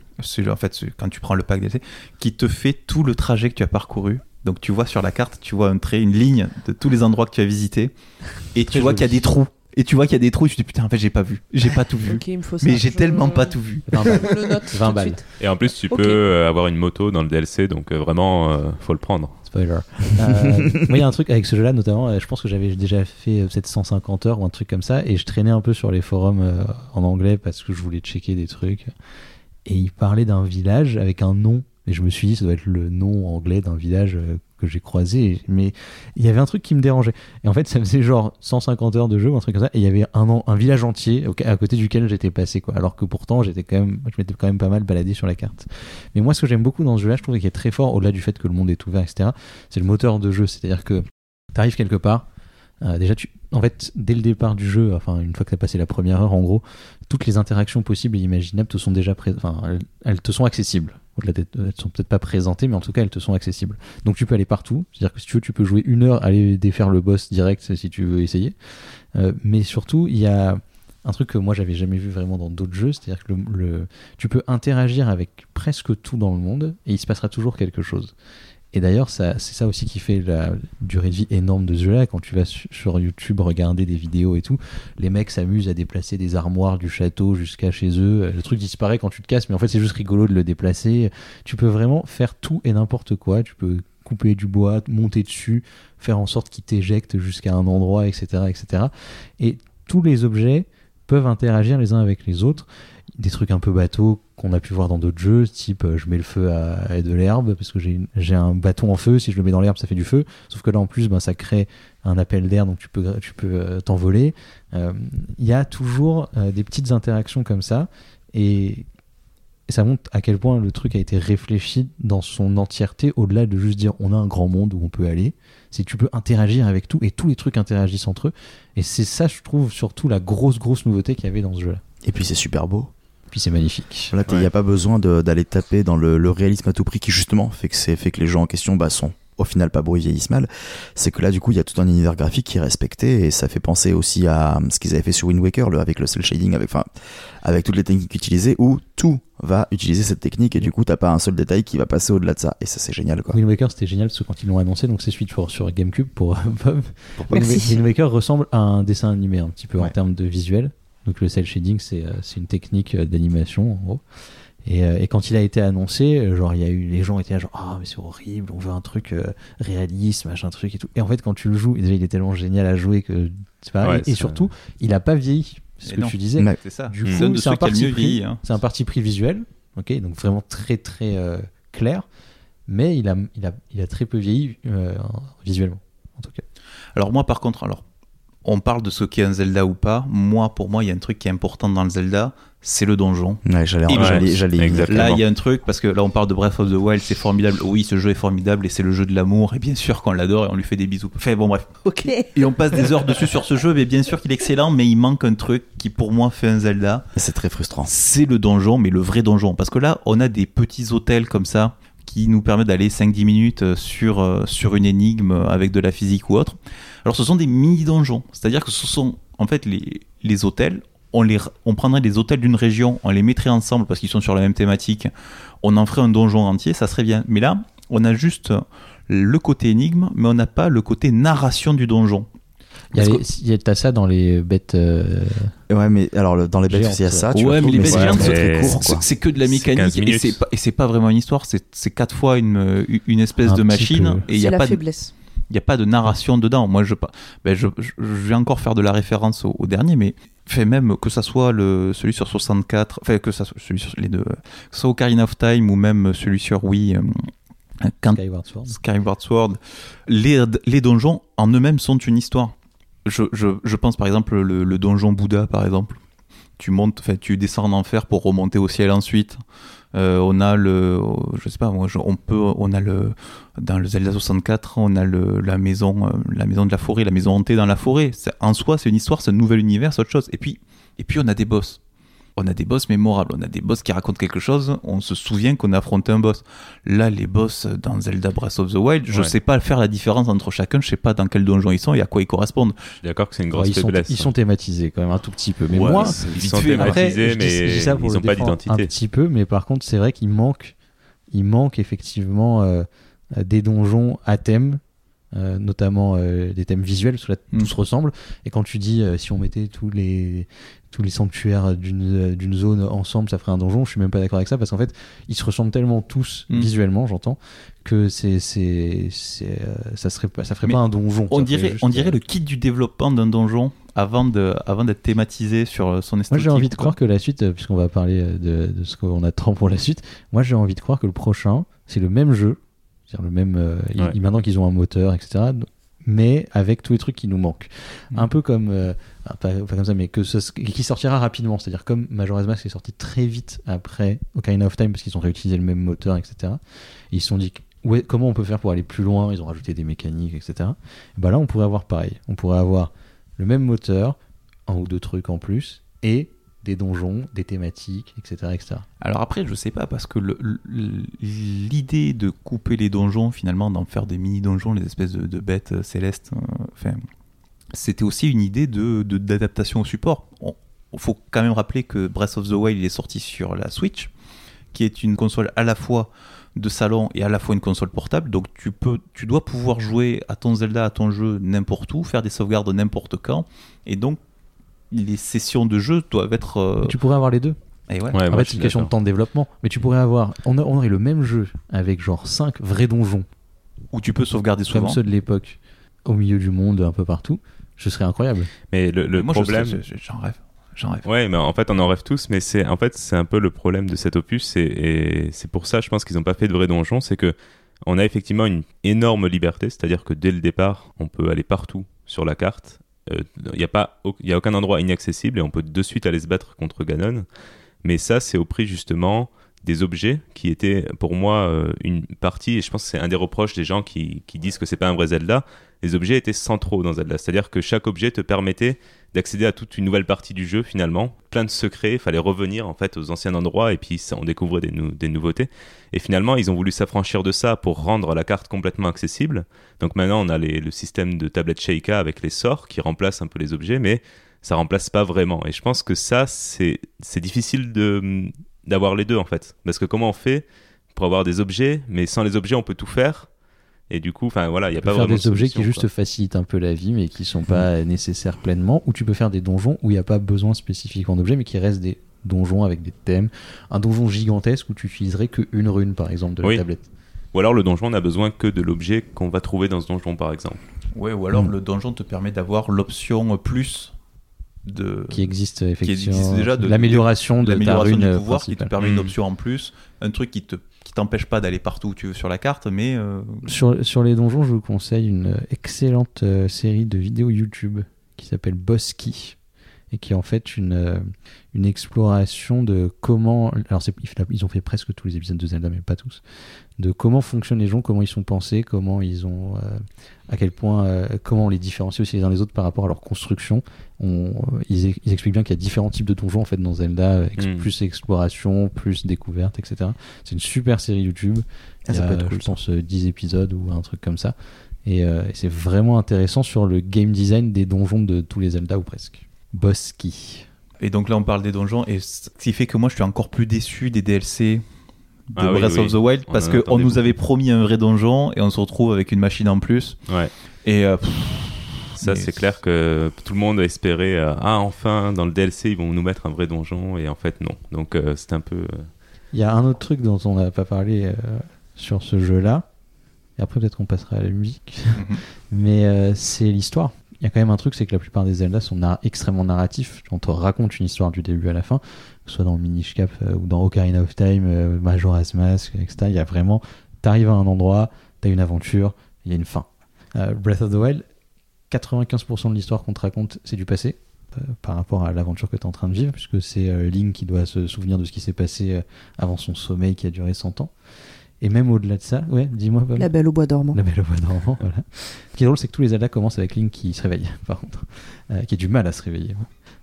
en fait, quand tu prends le pack DLC, qui te fait tout le trajet que tu as parcouru. Donc, tu vois sur la carte, tu vois un trait, une ligne de tous les endroits que tu as visités. Et tu vois joli. qu'il y a des trous. Et tu vois qu'il y a des trous. Et tu te dis, putain, en fait, j'ai pas vu. J'ai pas tout vu. Ok, il me faut ça. Mais j'ai Je- tellement pas tout vu. 20 balles. Je le note. 20 tout de balles. suite. Et en plus, tu peux avoir une moto dans le DLC, donc euh, vraiment, euh, faut le prendre. Euh, il y a un truc avec ce jeu-là, notamment, euh, je pense que j'avais déjà fait euh, peut-être 150 heures ou un truc comme ça, et je traînais un peu sur les forums en anglais parce que je voulais checker des trucs. Et il parlait d'un village avec un nom, et je me suis dit, ça doit être le nom anglais d'un village euh, que j'ai croisé, mais il y avait un truc qui me dérangeait. Et en fait, ça faisait genre 150 heures de jeu ou un truc comme ça, et il y avait un, village entier à côté duquel j'étais passé, quoi. Alors que pourtant, j'étais quand même, je m'étais quand même pas mal baladé sur la carte. Mais moi, ce que j'aime beaucoup dans ce jeu-là, je trouve qu'il est très fort, au-delà du fait que le monde est ouvert, etc., c'est le moteur de jeu. C'est-à-dire que tu arrives quelque part, euh, déjà, en fait, dès le départ du jeu, enfin, une fois que tu as passé la première heure, en gros, toutes les interactions possibles et imaginables te sont déjà enfin, elles te sont accessibles. Au-delà d'être, elles sont peut-être pas présentées, mais en tout cas, elles te sont accessibles. Donc, tu peux aller partout. C'est-à-dire que si tu veux, tu peux jouer une heure, aller défaire le boss direct si tu veux essayer. Euh, mais surtout, il y a un truc que moi j'avais jamais vu vraiment dans d'autres jeux, c'est-à-dire que le- tu peux interagir avec presque tout dans le monde et il se passera toujours quelque chose. Et d'ailleurs, c'est ça aussi qui fait la durée de vie énorme de ce jeu-là. Quand tu vas su- sur YouTube regarder des vidéos et tout, les mecs s'amusent à déplacer des armoires du château jusqu'à chez eux. Le truc disparaît quand tu te casses, mais en fait, c'est juste rigolo de le déplacer. Tu peux vraiment faire tout et n'importe quoi. Tu peux couper du bois, monter dessus, faire en sorte qu'il t'éjecte jusqu'à un endroit, etc., etc. Et tous les objets peuvent interagir les uns avec les autres. Des trucs un peu bateaux qu'on a pu voir dans d'autres jeux, type euh, je mets le feu à, de l'herbe parce que j'ai un bâton en feu, si je le mets dans l'herbe ça fait du feu. Sauf que là en plus ben, ça crée un appel d'air donc tu peux, tu peux euh, t'envoler. Euh, Il y a toujours des petites interactions comme ça et, et ça montre à quel point le truc a été réfléchi dans son entièreté au-delà de juste dire on a un grand monde où on peut aller. C'est que tu peux interagir avec tout et tous les trucs interagissent entre eux. Et c'est ça, je trouve, surtout la grosse, grosse nouveauté qu'il y avait dans ce jeu-là. Et puis c'est super beau. Puis c'est magnifique. Là, il n'y a pas besoin d'aller taper dans le, le réalisme à tout prix qui justement fait que, c'est- fait que les gens en question bah, sont au final pas beaux et vieillissent mal. C'est que là, du coup, il y a tout un univers graphique qui est respecté et ça fait penser aussi à ce qu'ils avaient fait sur Wind Waker le, avec le cel shading, avec, enfin, avec toutes les techniques utilisées où tout va utiliser cette technique et du coup, t'as pas un seul détail qui va passer au-delà de ça. Et ça, c'est génial, quoi. Wind Waker, c'était génial parce que quand ils l'ont annoncé, donc c'est suite pour, sur GameCube pour Bob. Pour Wind, Waker ressemble à un dessin animé un petit peu en termes de visuel. Donc le cel shading, c'est euh, c'est une technique euh, d'animation en gros. Et, euh, et quand il a été annoncé, genre il y a eu les gens étaient là genre ah mais c'est horrible, on veut un truc euh, réaliste, machin truc et tout. Et en fait quand tu le joues, déjà il est tellement génial à jouer que c'est pas Ouais, et, surtout il a pas vieilli. C'est ce Et que non. tu disais. C'est ça. Du coup, C'est un parti pris. hein. C'est un parti pris visuel, ok, donc vraiment très très euh, clair, mais il a, il a, il a très peu vieilli euh, visuellement, en tout cas. Alors moi par contre, alors on parle de ce qu'est un Zelda ou pas. Moi, pour moi, il y a un truc qui est important dans le Zelda, c'est le donjon. Ouais, j'allais, Et j'allais, ouais, j'allais- exactement. Là, il y a un truc, parce que là, on parle de Breath of the Wild, c'est formidable. Oui, ce jeu est formidable et c'est le jeu de l'amour. Et bien sûr qu'on l'adore et on lui fait des bisous. Enfin, bon, bref. Ok. Et on passe des heures dessus sur ce jeu, mais bien sûr qu'il est excellent, mais il manque un truc qui, pour moi, fait un Zelda. C'est très frustrant. C'est le donjon, mais le vrai donjon. Parce que là, on a des petits hôtels comme ça qui nous permettent d'aller 5-10 minutes euh, sur, euh, sur une énigme euh, avec de la physique ou autre. Alors, ce sont des mini-donjons. C'est-à-dire que ce sont, en fait, les, les hôtels. On, les, on prendrait des hôtels d'une région, on les mettrait ensemble parce qu'ils sont sur la même thématique. On en ferait un donjon entier, ça serait bien. Mais là, on a juste le côté énigme, mais on n'a pas le côté narration du donjon. Il y a y ça dans les bêtes. euh, Ouais, mais alors le- dans les bêtes, il y a ça. tu ouais, vois, mais les bêtes c'est géantes, très, c'est- très court, C'est- que de la C'est 15 mécanique et c'est pas, vraiment une histoire, c'est quatre fois une, une espèce Un de machine peu. et il n'y C'est a, la pas de- faiblesse. il y a pas de narration dedans. Moi, je, ben, je, je, je vais encore faire de la référence au, au dernier, mais fait même que ça soit le, celui sur 64, enfin que ça soit celui sur les deux, que ce soit Ocarina of Time ou même celui sur Wii, euh, quand, Skyward Sword. Skyward Sword, les, les donjons en eux-mêmes sont une histoire. Je, je, je pense par exemple le, le donjon Bouddha par exemple. Tu montes, tu descends en enfer pour remonter au ciel ensuite. Euh, on a le, je sais pas on peut, on a le dans le Zelda 64, on a le, la maison, euh, la maison de la forêt, la maison hantée dans la forêt. En soi, c'est une histoire, c'est un nouvel univers, c'est autre chose. Et puis, et puis on a des boss. On a des boss mémorables, on a des boss qui racontent quelque chose, on se souvient qu'on a affronté un boss. Là, les boss dans Zelda Breath of the Wild, je Ouais. sais pas faire la différence entre chacun, je sais pas dans quel donjon ils sont et à quoi ils correspondent. Je suis d'accord que c'est une Ouais, grosse ils, sont, faiblesse. ils sont thématisés quand même un tout petit peu. Mais Ouais, moi, ils sont fait. après, thématisés, je dis- je mais dis ça pour ils le n'ont pas défendre Un d'identité. petit peu, mais par contre, c'est vrai qu'il manque, il manque effectivement euh, des donjons à thème. euh, notamment euh, des thèmes visuels, parce que là Mm. tout se ressemble. Et quand tu dis euh, si on mettait tous les tous les sanctuaires d'une euh, d'une zone ensemble, ça ferait un donjon, je suis même pas d'accord avec ça parce qu'en fait ils se ressemblent tellement tous Mm. visuellement, j'entends, que c'est c'est euh, ça serait pas ça ferait Mais pas un donjon. On dirait, juste, on dirait euh, le kit du développement d'un donjon avant de, avant d'être thématisé sur son esthétique. Moi j'ai envie de croire que la suite, puisqu'on va parler de, de ce qu'on attend pour la suite, moi j'ai envie de croire que le prochain, c'est le même jeu, c'est-à-dire le même, euh, il- Ouais. il- maintenant qu'ils ont un moteur, etc., mais avec tous les trucs qui nous manquent. Mm. Un peu comme, euh, ah, pas, pas comme ça, mais que ce, qui sortira rapidement, c'est-à-dire comme Majora's Mask est sorti très vite après Ocarina of Time, parce qu'ils ont réutilisé le même moteur, etc., ils se sont dit, ouais, comment on peut faire pour aller plus loin, ils ont rajouté des mécaniques, etc. Et bah là on pourrait avoir pareil, on pourrait avoir le même moteur, un ou deux trucs en plus, et des donjons, des thématiques, etc. etc. Alors après, je sais pas, parce que l'idée de couper les donjons, finalement, d'en faire des mini-donjons, les espèces de, de bêtes euh, célestes, euh, enfin, c'était aussi une idée de de- d'adaptation au support. Il faut quand même rappeler que Breath of the Wild il est sorti sur la Switch, qui est une console à la fois de salon et à la fois une console portable. Donc tu peux, tu dois pouvoir jouer à ton Zelda, à ton jeu n'importe où, faire des sauvegardes n'importe quand, et donc les sessions de jeu doivent être. euh, tu pourrais avoir les deux. et ouais. Ouais, en moi, fait, je c'est suis une question de d'accord. temps de développement. Mais tu pourrais avoir. On, a- on aurait le même jeu avec genre 5 vrais donjons, où tu peux sauvegarder souvent. comme ceux de l'époque, au milieu du monde, un peu partout. Ce serait incroyable. Mais le, le Moi, je problème. je- j'en rêve. J'en rêve. Ouais, mais en fait, on en rêve tous, mais c'est en fait c'est un peu le problème de cet opus, et, et c'est pour ça, je pense qu'ils n'ont pas fait de vrai donjon, c'est que on a effectivement une énorme liberté, c'est-à-dire que dès le départ, on peut aller partout sur la carte. Il n'y a pas, y a aucun endroit inaccessible et on peut de suite aller se battre contre Ganon. Mais ça, c'est au prix justement des objets qui étaient pour moi euh, une partie, et je pense que c'est un des reproches des gens qui, qui disent que c'est pas un vrai Zelda. Les objets étaient centraux dans Zelda, c'est-à-dire que chaque objet te permettait d'accéder à toute une nouvelle partie du jeu finalement, plein de secrets, il fallait revenir en fait aux anciens endroits et puis on découvrait des, nou- des nouveautés. Et finalement, ils ont voulu s'affranchir de ça pour rendre la carte complètement accessible. Donc maintenant, on a le système de tablette Sheikah avec les sorts qui remplacent un peu les objets, mais ça remplace pas vraiment. Et je pense que ça, c'est difficile d'avoir les deux en fait, parce que comment on fait pour avoir des objets, mais sans les objets, on peut tout faire. Et du coup, enfin voilà, il y a Tu peux pas faire vraiment des de objets qui juste facilitent un peu la vie, mais qui sont pas nécessaires pleinement. Ou tu peux faire des donjons où il n'y a pas besoin spécifiquement d'objets, mais qui restent des donjons avec des thèmes. Un donjon gigantesque où tu utiliserais qu'une rune, par exemple, de la Oui. tablette. Ou alors le donjon n'a besoin que de l'objet qu'on va trouver dans ce donjon, par exemple. Ouais, ou alors Mm. le donjon te permet d'avoir l'option plus de Qui existe effectivement. existe déjà de- l'amélioration de, ta l'amélioration rune du pouvoir qui te permet une Mm. option en plus, un truc qui te qui t'empêche pas d'aller partout où tu veux sur la carte, mais euh, Sur, sur les donjons, je vous conseille une excellente euh, série de vidéos YouTube qui s'appelle Bosky et qui est en fait une, une exploration de comment. Alors, ils ont fait presque tous les épisodes de Zelda, mais pas tous. De comment fonctionnent les gens, comment ils sont pensés, comment ils ont. à quel point. comment on les différencie aussi les uns des autres par rapport à leur construction. On, ils, expliquent bien qu'il y a différents types de donjons en fait dans Zelda, hmm. plus exploration, plus découverte, etc. C'est une super série YouTube. Ah, il y a, je pense, 10 épisodes ou un truc comme ça. Euh, et, c'est vraiment intéressant sur le game design des donjons de tous les Zelda ou presque. Bosky. Et donc là, on parle des donjons, et ce qui fait que moi, je suis encore plus déçu des DLC de ah Breath of the Wild parce qu'on nous avait promis un vrai donjon et on se retrouve avec une machine en plus. Ouais. Et. Euh, ça, c'est clair que tout le monde a espéré euh, ah enfin dans le DLC ils vont nous mettre un vrai donjon et en fait non. Donc c'est un peu. Il y a un autre truc dont on n'a pas parlé sur ce jeu-là, et après, peut-être qu'on passera à la musique. Mhm. Mais euh, c'est l'histoire. Il y a quand même un truc, c'est que la plupart des Zelda sont extrêmement narratifs. On te raconte une histoire du début à la fin, que ce soit dans Minish Cap euh, ou dans Ocarina of Time, euh, Majora's Mask, etc. Il y a vraiment, t'arrives à un endroit, t'as une aventure, il y a une fin. Breath of the Wild, 95% de l'histoire qu'on te raconte, c'est du passé par rapport à l'aventure que tu es en train de vivre, puisque c'est Link qui doit se souvenir de ce qui s'est passé avant son sommeil qui a duré 100 ans. Et même au-delà de ça, ouais, dis-moi. La Belle au Bois dormant. La Belle au Bois dormant, voilà. Ce qui est drôle, c'est que tous les Zelda commencent avec Link qui se réveille, par contre, euh, qui a du mal à se réveiller.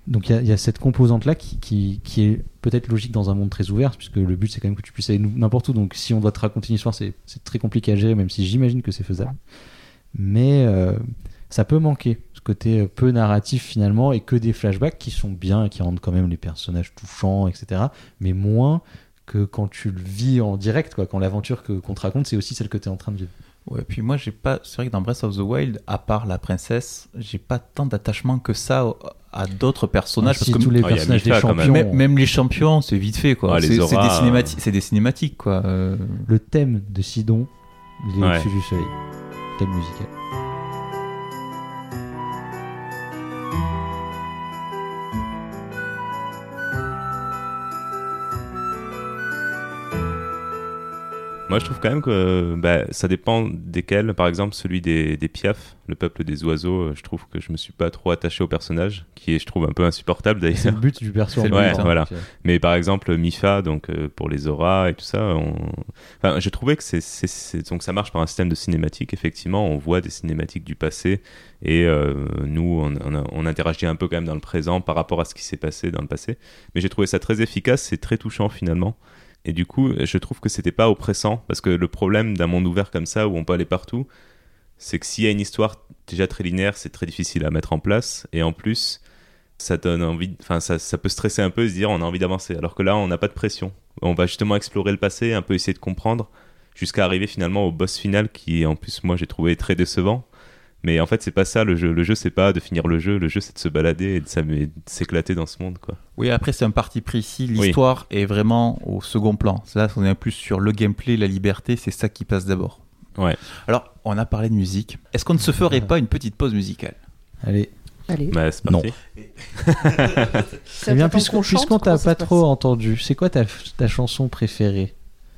Donc il y, a cette composante-là qui, qui, est peut-être logique dans un monde très ouvert, puisque le but c'est quand même que tu puisses aller n'importe où. Donc si on doit te raconter une histoire, c'est très compliqué à gérer, même si j'imagine que c'est faisable. Mais euh, ça peut manquer, ce côté euh, peu narratif finalement, et que des flashbacks qui sont bien et qui rendent quand même les personnages touchants, etc. Mais moins que quand tu le vis en direct, quoi. Quand l'aventure que, qu'on te raconte, c'est aussi celle que tu es en train de vivre. Ouais, puis moi, j'ai pas. C'est vrai que dans Breath of the Wild, à part la princesse, j'ai pas tant d'attachement que ça à d'autres personnages. parce que tous les ah, personnages des champions. Même, les champions, c'est vite fait, quoi. c'est, des cinématiques, c'est des cinématiques, quoi. Euh. Le thème de Sidon, il est au-dessus du soleil. Thème musical. Moi, je trouve quand même que bah, ça dépend desquels. Par exemple, celui des, des Piaf, le peuple des oiseaux, euh, je trouve que je me suis pas trop attaché au personnage, qui est, je trouve, un peu insupportable d'ailleurs. C'est le but du personnage. Ouais, voilà. Mais par exemple, Mifa, donc euh, pour les auras et tout ça, on... enfin, je trouvais que c'est, donc ça marche par un système de cinématique. Effectivement, on voit des cinématiques du passé et euh, nous, on, on, on, interagit un peu quand même dans le présent par rapport à ce qui s'est passé dans le passé. Mais j'ai trouvé ça très efficace, c'est très touchant finalement. Et du coup, je trouve que c'était pas oppressant parce que le problème d'un monde ouvert comme ça où on peut aller partout, c'est que s'il y a une histoire déjà très linéaire, c'est très difficile à mettre en place. Et en plus, ça donne envie, enfin, ça, ça, peut stresser un peu se dire on a envie d'avancer. Alors que là, on n'a pas de pression. On va justement explorer le passé, un peu essayer de comprendre, jusqu'à arriver finalement au boss final qui, en plus, moi, j'ai trouvé très décevant. Mais en fait, c'est pas ça le jeu. Le jeu, c'est pas de finir le jeu. Le jeu, c'est de se balader et de s'éclater dans ce monde, quoi. Oui, après, c'est un parti précis. L'histoire est vraiment au second plan. Là, on est plus sur le gameplay, la liberté. C'est ça qui passe d'abord. Ouais. Alors, on a parlé de musique. Est-ce qu'on ne se ferait pas une petite pause musicale? Allez. Allez. Bah, c'est parti. c'est bien, puisqu'on t'a pas trop entendu, c'est quoi ta, ta chanson préférée?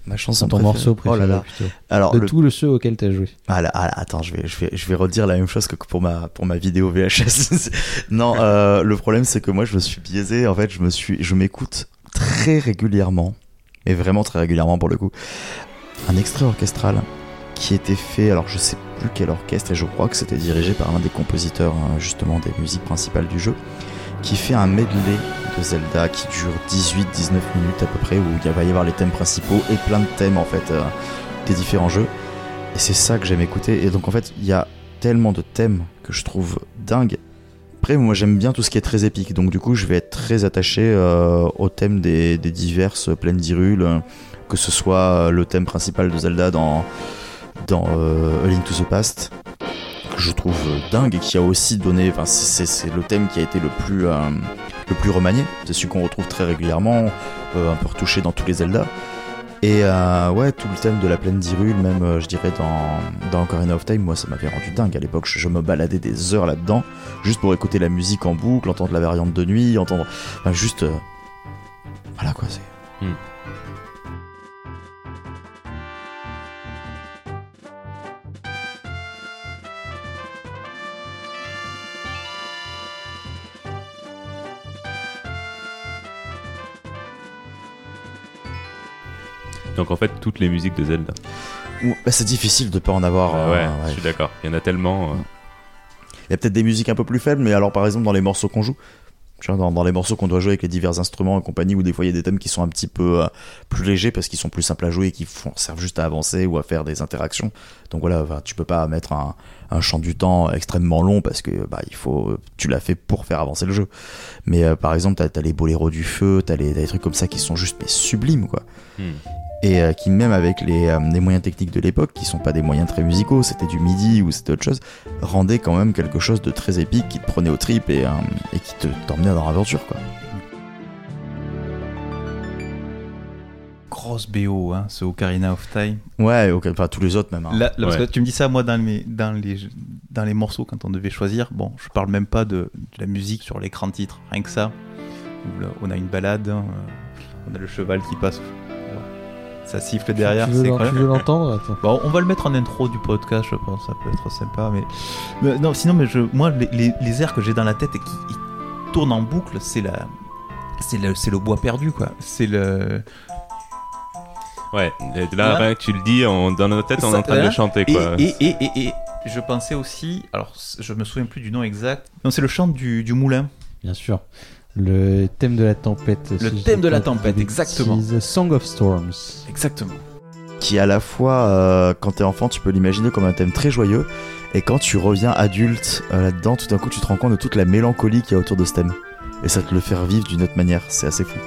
Ma chanson ton morceau préféré. Oh là là. Alors, de le... tous le ceux auxquels tu as joué. Ah là, ah attends, je vais, je, vais, je vais redire la même chose que pour ma, pour ma vidéo VHS. non, euh, le problème, c'est que moi, je me suis biaisé. En fait, je me suis, je m'écoute très régulièrement, et vraiment très régulièrement pour le coup, un extrait orchestral qui était fait, alors je sais plus quel orchestre, et je crois que c'était dirigé par un des compositeurs, hein, justement, des musiques principales du jeu, qui fait un medley de Zelda qui dure 18-19 minutes à peu près, où il va y avoir les thèmes principaux et plein de thèmes en fait euh, des différents jeux. Et c'est ça que j'aime écouter. Et donc en fait, il y a tellement de thèmes que je trouve dingue. Après, moi j'aime bien tout ce qui est très épique, donc du coup je vais être très attaché euh, au thème des, diverses plaines d'Irule, que ce soit le thème principal de Zelda dans, euh, A Link to the Past, que je trouve dingue et qui a aussi donné, enfin c'est le thème qui a été le plus le plus remanié. C'est celui qu'on retrouve très régulièrement, euh, un peu retouché dans tous les Zelda. Et euh, ouais, tout le thème de la plaine d'Irule, même euh, je dirais dans, dans of Time, moi ça m'avait rendu dingue à l'époque. Je, me baladais des heures là-dedans, juste pour écouter la musique en boucle, entendre la variante de nuit, entendre. Enfin, juste. voilà quoi, c'est. Hmm. Donc en fait, toutes les musiques de Zelda. Bah, c'est difficile de pas en avoir. Ouais, euh, je suis d'accord. Il y en a tellement. euh. Il y a peut-être des musiques un peu plus faibles, mais alors par exemple dans les morceaux qu'on joue, dans, dans les morceaux qu'on doit jouer avec les divers instruments et compagnie, où des fois il y a des thèmes qui sont un petit peu euh, plus légers parce qu'ils sont plus simples à jouer et qui font, servent juste à avancer ou à faire des interactions. Donc voilà, enfin, tu peux pas mettre un, un chant du temps extrêmement long parce que bah, il faut, tu l'as fait pour faire avancer le jeu. Mais euh, par exemple, t'as as les boléros du feu, t'as les, t'as les trucs comme ça qui sont juste mais sublimes quoi. Hmm. Et euh, qui même avec les, euh, les moyens techniques de l'époque, qui sont pas des moyens très musicaux, c'était du midi ou c'était autre chose, rendaient quand même quelque chose de très épique qui te prenait au trip et, euh, et qui te t'emmenait dans l'aventure quoi. Grosse BO, hein, ce Ocarina of Time. Ouais, enfin tous les autres même. hein. Là, là, parce Ouais. que tu me dis ça, moi, dans les, dans, les, dans les morceaux, quand on devait choisir, bon, je parle même pas de, de la musique sur l'écran titre, rien que ça. Où là, on a une balade, hein, on a le cheval qui passe, ça siffle derrière, tu veux quand même- l'entendre. Bon, on va le mettre en intro du podcast, je pense, ça peut être sympa. Mais, mais non, sinon, mais je, moi, les, les, les airs que j'ai dans la tête et qui tournent en boucle, c'est la, c'est le, c'est le bois perdu, quoi. C'est le. Ouais, et là, Ouais. rien que tu le dis, on- dans notre tête, on est en train de le chanter, Et, quoi. et, et, et, et je pensais aussi, alors je me souviens plus du nom exact. Non, c'est le chant du, du moulin. Bien sûr. Le thème de la tempête. Le si thème de la tempête, exactement. bêtises. Song of Storms. Exactement. Qui à la fois, euh, quand t'es enfant, tu peux l'imaginer comme un thème très joyeux, et quand tu reviens adulte euh, là-dedans, tout d'un coup, tu te rends compte de toute la mélancolie qu'il y a autour de ce thème. Et ça te le fait revivre d'une autre manière, c'est assez fou.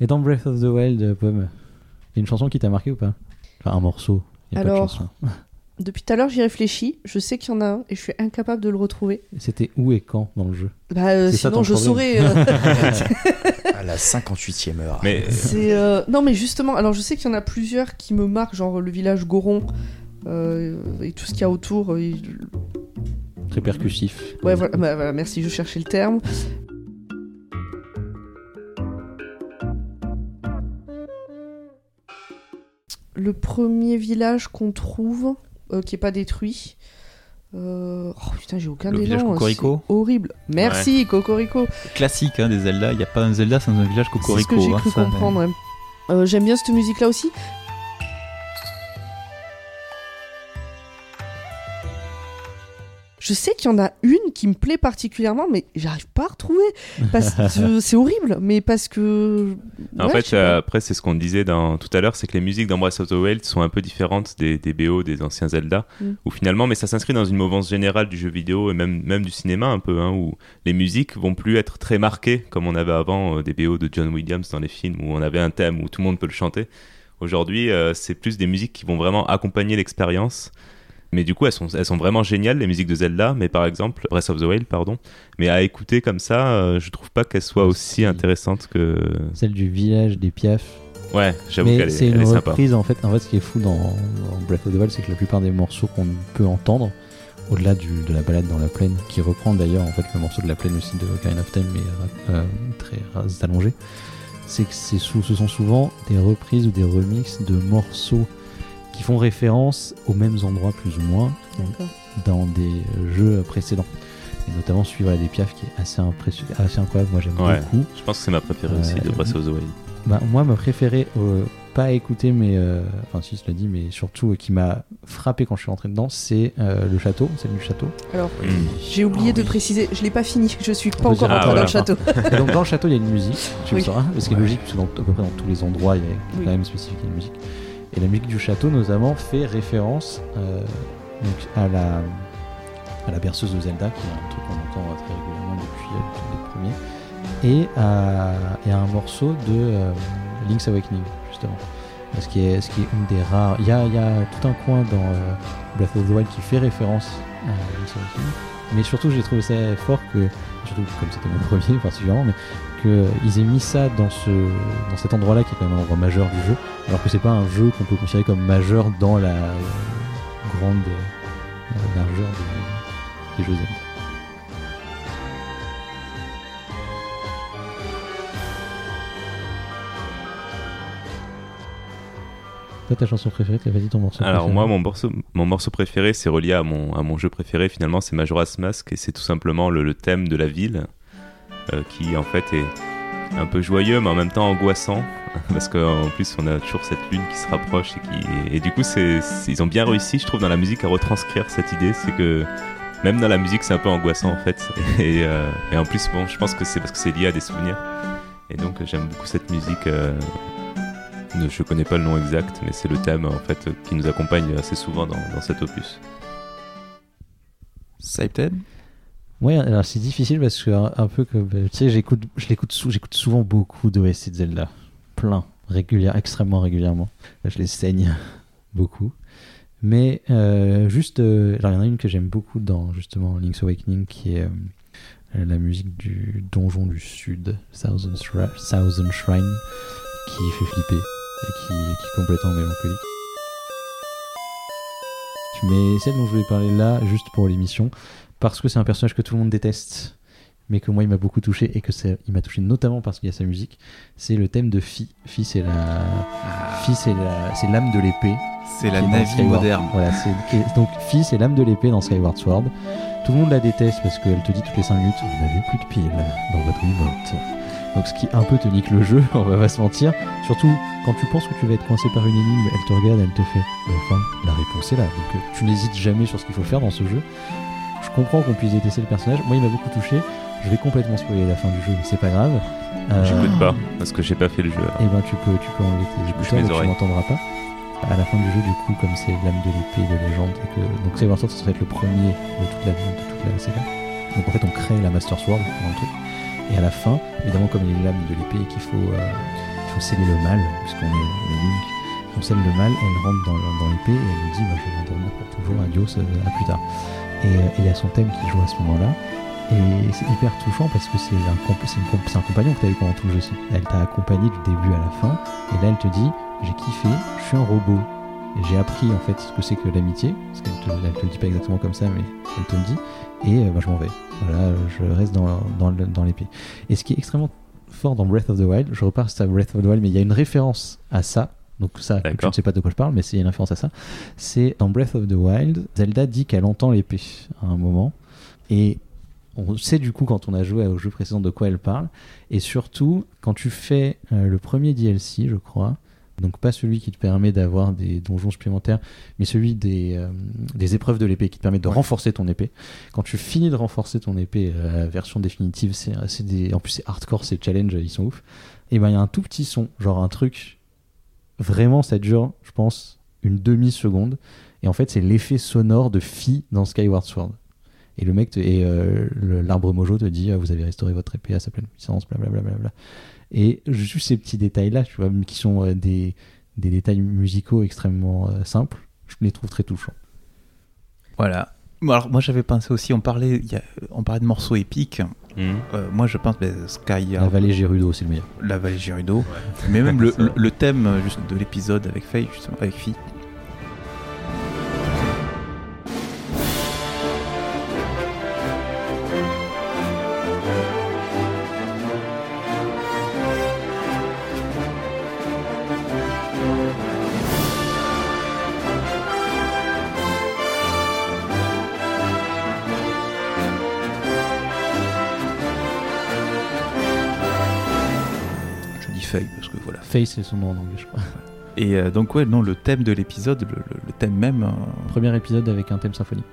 Et dans Breath of the Wild, euh, Pomme, il y a une chanson qui t'a marqué ou pas? Enfin, un morceau. Il y a pas de Alors, chanson. Depuis tout à l'heure, j'y réfléchis. Je sais qu'il y en a un et je suis incapable de le retrouver. C'était où et quand dans le jeu Bah, euh, sinon, je saurais. euh, À la 58e heure. Mais c'est euh, non, mais justement, alors je sais qu'il y en a plusieurs qui me marquent, genre le village Goron euh, et tout ce qu'il y a autour. euh, Très percussif. Ouais, voilà, bah, voilà, merci, je cherchais le terme. Le premier village qu'on trouve, qui est pas détruit. euh, Oh putain, j'ai aucun Le des noms, Cocorico Horrible. Merci, Cocorico. Classique hein, des Zelda. Il n'y a pas un Zelda sans un village C'est ce Cocorico. que j'ai hein, cru comprendre. ouais. Euh, J'aime bien cette musique-là aussi. Je sais qu'il y en a une qui me plaît particulièrement, mais j'arrive pas à retrouver. C'est horrible, mais parce que. En Ouais, fait, euh, après, c'est ce qu'on disait dans, tout à l'heure, c'est que les musiques dans Breath of the Wild sont un peu différentes des, des BO des anciens Zelda, Mm. où finalement, mais ça s'inscrit dans une mouvance générale du jeu vidéo et même, même du cinéma un peu, hein, où les musiques vont plus être très marquées comme on avait avant euh, des BO de John Williams dans les films, où on avait un thème où tout le monde peut le chanter. Aujourd'hui, euh, c'est plus des musiques qui vont vraiment accompagner l'expérience. Mais du coup, elles sont, elles sont vraiment géniales, les musiques de Zelda, mais par exemple, Breath of the Wild, pardon. Mais à écouter comme ça, euh, je trouve pas qu'elles soient aussi Si. intéressantes que. Celle du village des Piaf. Ouais, j'avoue qu'elle est, c'est une est sympa. reprise en fait. En fait, ce qui est fou dans, dans Breath of the Wild, c'est que la plupart des morceaux qu'on peut entendre, au-delà de la balade dans la plaine, qui reprend d'ailleurs en fait le morceau de la plaine aussi de Ocarina of Time, mais euh, très euh, allongé, c'est que ce sont souvent des reprises ou des remixes de morceaux qui font référence aux mêmes endroits plus ou moins dans des jeux précédents. Et notamment celui voilà, des Piaf qui est assez, impression- assez incroyable, moi j'aime Ouais. beaucoup. Je pense que c'est ma préférée aussi de Euh, Breath of the Wild. Bah, moi, ma préférée, euh, pas à écouter, mais euh, enfin, si, cela dit, mais surtout euh, qui m'a frappé quand je suis rentré dedans, c'est euh, le château, celle du château. Alors, Mm. j'ai oublié Oh, de oui. préciser, je l'ai pas fini, je suis pas peut encore Ah, dans le château. Et donc, dans le château, il y a une musique, tu Oui. le sauras, parce qu'il est Ouais. logique, parce que dans, à peu près dans tous les endroits, il y a Oui. quand même spécifique une musique. Et la musique du château, notamment, fait référence euh, à, la, à la berceuse de Zelda, qui est un truc qu'on entend très régulièrement depuis, euh, les premiers, et à, un morceau de euh, Link's Awakening, justement. Ce qui est, ce qui est une des rares. Il y a, y a tout un coin dans Breath of the Wild qui fait référence à Link's Awakening. Mais surtout, j'ai trouvé ça fort que, surtout comme c'était mon premier particulièrement, mais qu'ils aient mis ça dans, ce, dans cet endroit-là qui est quand même un endroit majeur du jeu, alors que c'est pas un jeu qu'on peut considérer comme majeur dans la euh, grande euh, largeur des, des jeux. Toi, ta chanson préférée, dit ton morceau Alors moi, mon morceau, mon morceau préféré, c'est relié à mon, à mon jeu préféré. Finalement, c'est Majora's Mask et c'est tout simplement le, le thème de la ville qui en fait est un peu joyeux mais en même temps angoissant parce qu'en plus on a toujours cette lune qui se rapproche et qui et du coup c'est ils ont bien réussi je trouve dans la musique à retranscrire cette idée. C'est que même dans la musique c'est un peu angoissant en fait. Et, euh, et en plus bon je pense que c'est parce que c'est lié à des souvenirs. Et donc j'aime beaucoup cette musique euh, je connais pas le nom exact mais c'est le thème en fait qui nous accompagne assez souvent dans, dans cet opus. Siped Ouais, alors c'est difficile parce que un, peu comme tu sais, j'écoute, je l'écoute, souvent beaucoup d'OST de Zelda, plein, régulièrement, extrêmement régulièrement. Je les saigne beaucoup. Mais euh, juste, euh, il y en a une que j'aime beaucoup dans justement Link's Awakening qui est euh, la musique du donjon du sud, Thousand, Thousand Shrine, qui fait flipper et qui, qui est complètement mélancolique. Mais celle dont je voulais parler là, juste pour l'émission, parce que c'est un personnage que tout le monde déteste, mais que moi il m'a beaucoup touché et que il m'a touché notamment parce qu'il y a sa musique. C'est le thème de Fi. Fi c'est la, Fi c'est la, c'est l'âme de l'épée. C'est la navire moderne. Voilà, donc Fi c'est l'âme de l'épée dans Skyward Sword. Tout le monde la déteste parce qu'elle te dit toutes les 5 minutes vous n'avez plus de piles dans votre Wiimote. Donc ce qui un peu te nique le jeu, on va pas se mentir. Surtout quand tu penses que tu vas être coincé par une énigme, elle te regarde, elle te fait enfin la réponse est là. Donc tu n'hésites jamais sur ce qu'il faut faire dans ce jeu comprends qu'on puisse détester le personnage. Moi, il m'a beaucoup touché. Je vais complètement spoiler la fin du jeu, mais c'est pas grave. Euh... J'écoute pas, parce que j'ai pas fait le jeu. Et eh ben, tu peux, tu peux enlever tes écouteurs, donc tu m'entendras pas. À la fin du jeu, du coup, comme c'est l'âme de l'épée de légende, et que donc c'est ça serait être le premier de toute la, de toute la saga. Donc en fait, on crée la Master Sword dans le truc. Et à la fin, évidemment, comme il est l'âme de l'épée et qu'il faut, euh, faut sceller le mal, puisqu'on est, on est Link, on scelle le mal, elle rentre dans, dans l'épée et elle nous dit bah, Je vais m'endormir pour toujours, adios, euh, à plus tard. Et il y a son thème qui joue à ce moment-là. Et c'est hyper touchant parce que c'est un, un, compagnon que tu as eu pendant tout le jeu. Elle t'a accompagné du début à la fin. Et là, elle te dit J'ai kiffé, je suis un robot. Et j'ai appris en fait ce que c'est que l'amitié. Parce qu'elle te, te le dit pas exactement comme ça, mais elle te le dit. Et euh, bah, je m'en vais. Voilà, je reste dans, dans, dans l'épée. Et ce qui est extrêmement fort dans Breath of the Wild, je repars à Breath of the Wild, mais il y a une référence à ça donc ça, je ne sais pas de quoi je parle, mais c'est une référence à ça. C'est dans Breath of the Wild, Zelda dit qu'elle entend l'épée à un moment. Et on sait du coup quand on a joué au jeu précédent de quoi elle parle. Et surtout, quand tu fais euh, le premier DLC, je crois, donc pas celui qui te permet d'avoir des donjons supplémentaires, mais celui des, euh, des épreuves de l'épée qui te permet de renforcer ton épée. Quand tu finis de renforcer ton épée, euh, version définitive, c'est des, en plus c'est hardcore, c'est challenge, ils sont ouf. Et ben il y a un tout petit son, genre un truc vraiment, ça dure, je pense, une demi-seconde. Et en fait, c'est l'effet sonore de Fi dans Skyward Sword. Et le mec et euh, l'arbre mojo te dit ah, vous avez restauré votre épée à sa pleine puissance, blablabla. Bla, bla, bla, et juste ces petits détails-là, qui sont euh, des, des, détails musicaux extrêmement euh, simples, je les trouve très touchants. Voilà. Alors moi j'avais pensé aussi, on parlait, on parlait de morceaux épiques. Hmm. Euh, moi, je pense ben, Sky. La vallée Gerudo, c'est le meilleur. La vallée Gerudo. Mais même le, le, thème juste de l'épisode avec Faye, justement, avec Fi, Face, c'est son nom en anglais, je crois. Et euh, donc, ouais, non, le thème de l'épisode, le, thème même. Euh, Premier épisode avec un thème symphonique.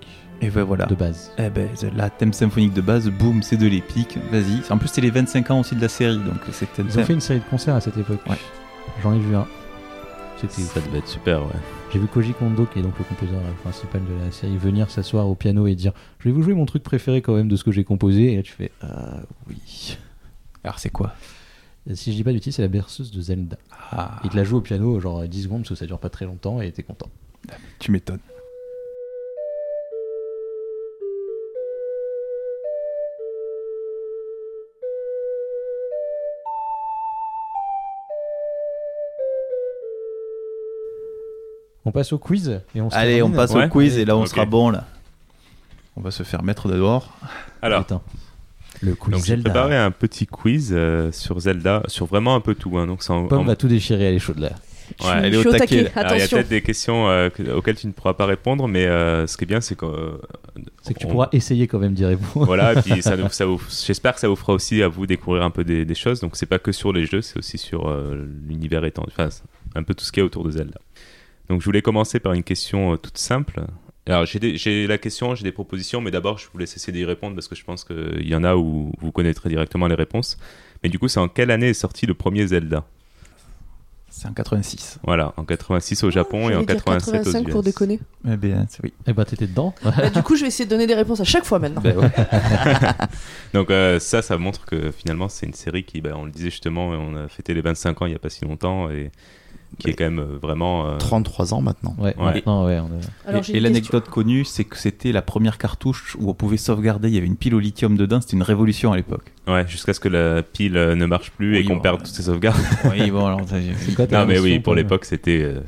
Et ben voilà. De base. Eh ben, la thème symphonique de base, boum, c'est de l'épique, vas-y. En plus, c'est les 25 ans aussi de la série, donc c'est Ils ont fait une série de concerts à cette époque. Ouais. J'en ai vu un. C'était... Ça devait être super, ouais. J'ai vu Koji Kondo, qui est donc le compositeur principal de la série, venir s'asseoir au piano et dire Je vais vous jouer mon truc préféré quand même de ce que j'ai composé. Et là, tu fais Ah oui. Alors, c'est quoi? Si je dis pas du c'est la berceuse de Zelda. Ah. Il te la joue au piano genre 10 secondes parce que ça dure pas très longtemps et t'es content. Tu m'étonnes. On passe au quiz et on Allez, on passe au quiz et là on sera bon là. On va se faire mettre dehors. Alors, le quiz donc j'ai préparé un petit quiz euh, sur Zelda, sur vraiment un peu tout. Hein, donc Pomme va tout déchirer, elle est chaude là. Je suis- je suis au taquet, Alors, il y a peut-être des questions euh, que- auxquelles tu ne pourras pas répondre, mais euh, ce qui est bien, c'est que. euh, C'est que tu on- pourras essayer quand même d'y répondre. Voilà, et puis ça, nous- ça vous- j'espère que ça vous fera aussi à vous découvrir un peu des, des choses. Donc c'est pas que sur les jeux, c'est aussi sur euh, l'univers étendu, enfin un peu tout ce qu'il y a autour de Zelda. Donc je voulais commencer par une question euh, toute simple. Alors j'ai la question, j'ai des propositions, mais d'abord je vous laisse essayer d'y répondre parce que je pense qu'il y en a où vous connaîtrez directement les réponses. Mais du coup, c'est en quelle année est sorti le premier Zelda? C'est en 86. Voilà, en 86 au Japon et en dire 87 aux 85 US. pour déconner. Eh bien, c'est- oui. Eh ben, t'étais dedans. Bah, du coup, je vais essayer de donner des réponses à chaque fois maintenant. Ben ouais. Donc euh, ça, ça montre que finalement c'est une série qui, bah, on le disait justement, on a fêté les 25 ans il n'y a pas si longtemps et qui est quand même euh, vraiment... euh, 33 ans maintenant. Ouais, Ouais. maintenant, ouais. on a- Alors, j'ai et l'anecdote connue, c'est que c'était la première cartouche où on pouvait sauvegarder. Il y avait une pile au lithium dedans. C'était une révolution à l'époque. Ouais, jusqu'à ce que la pile euh, ne marche plus et qu'on bon, perde toutes ses sauvegardes. oui, bon, alors, quoi ta non mais oui, pour l'époque c'était... euh,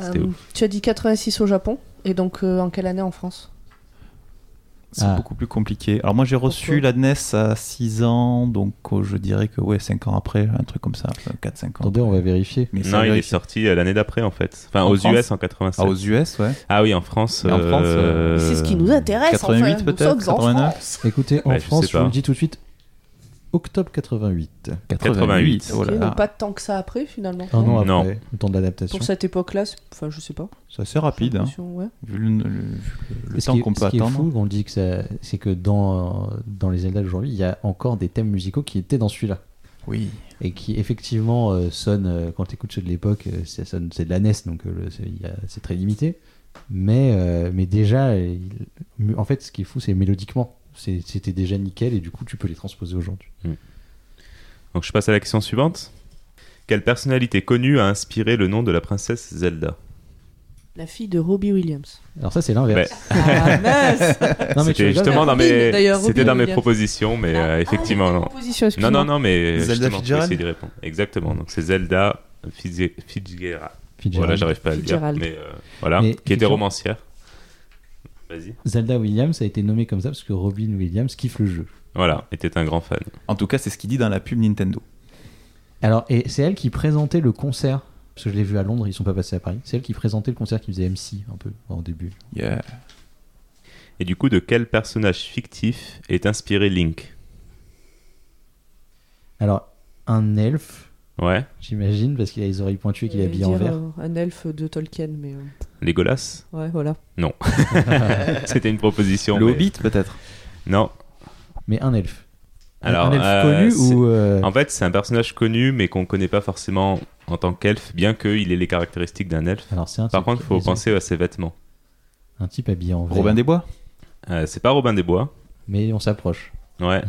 Euh, tu as dit 86 au Japon, et donc euh, en quelle année en France? C'est Ah. beaucoup plus compliqué. Alors moi j'ai reçu Pourquoi la NES à 6 ans, donc oh, je dirais que ouais 5 ans après, un truc comme ça, 4-5 ans. Attendez, on va vérifier. Mais Non, il est sorti euh, l'année d'après en fait. Enfin En aux France US en 87. Ah, aux US, ouais. Ah oui, en France. En France, euh, C'est ce qui nous intéresse 88 enfin. Peut-être, sommes en 89. France. Écoutez, en Ouais, je France, sais je vous le dis tout de suite, octobre 88. 88. oh Ok, là là. donc pas tant que ça après finalement. Un an Non. après, le temps de l'adaptation. Pour cette époque-là, enfin je sais pas. C'est assez rapide, hein, ouais. vu le, le- temps qu'on peut ce qui est attendre. fou, on dit que c'est que dans, dans les Zelda d'aujourd'hui, il y a encore des thèmes musicaux qui étaient dans celui-là. Oui. Et qui effectivement euh, sonnent, euh, quand tu écoutes ceux de l'époque, euh, ça sonne- c'est de la NES, donc c'est très limité. Mais, euh, mais déjà, il- en fait, ce qui est fou, c'est mélodiquement. C'était déjà nickel et du coup, tu peux les transposer aujourd'hui. Donc je passe à la question suivante. Quelle personnalité connue a inspiré le nom de la princesse Zelda? La fille de Robbie Williams. Alors, ça, c'est l'inverse. Ah mais tu C'était justement dans mes, c'était dans mes propositions, mais euh, effectivement non. Proposition, Non, non, non, mais Zelda Fitzgerald essayer d'y répondre. Exactement. Donc c'est Zelda Fitz- Fitzgerald. Fitzgerald. Voilà, j'arrive pas à le dire, mais euh, voilà, Mais qui était romancière. Vas-y. Zelda Williams a été nommé comme ça parce que Robin Williams kiffe le jeu. Voilà, était un grand fan. En tout cas, c'est ce qu'il dit dans la pub Nintendo. Alors, et c'est elle qui présentait le concert. Parce que je l'ai vu à Londres, ils sont pas passés à Paris. C'est elle qui présentait le concert qui faisait MC un peu au début. Yeah. Et du coup, de quel personnage fictif est inspiré Link? Alors, un elfe, Ouais, j'imagine, parce qu'il a les oreilles pointues et qu'il est habillé en vert. euh, un elfe de Tolkien, mais euh, Legolas ouais, voilà. C'était une proposition. Le mais- Hobbit peut-être? Non. Mais un elfe. Un- Alors, un elfe euh, connu ou. euh, En fait, c'est un personnage connu, mais qu'on connaît pas forcément en tant qu'elfe, bien qu'il ait les caractéristiques d'un elfe. Alors, c'est un Par type- contre, il faut penser à ses vêtements. Un type habillé en vert. Robin des Bois? Euh, c'est pas Robin des Bois. Mais on s'approche. Ouais,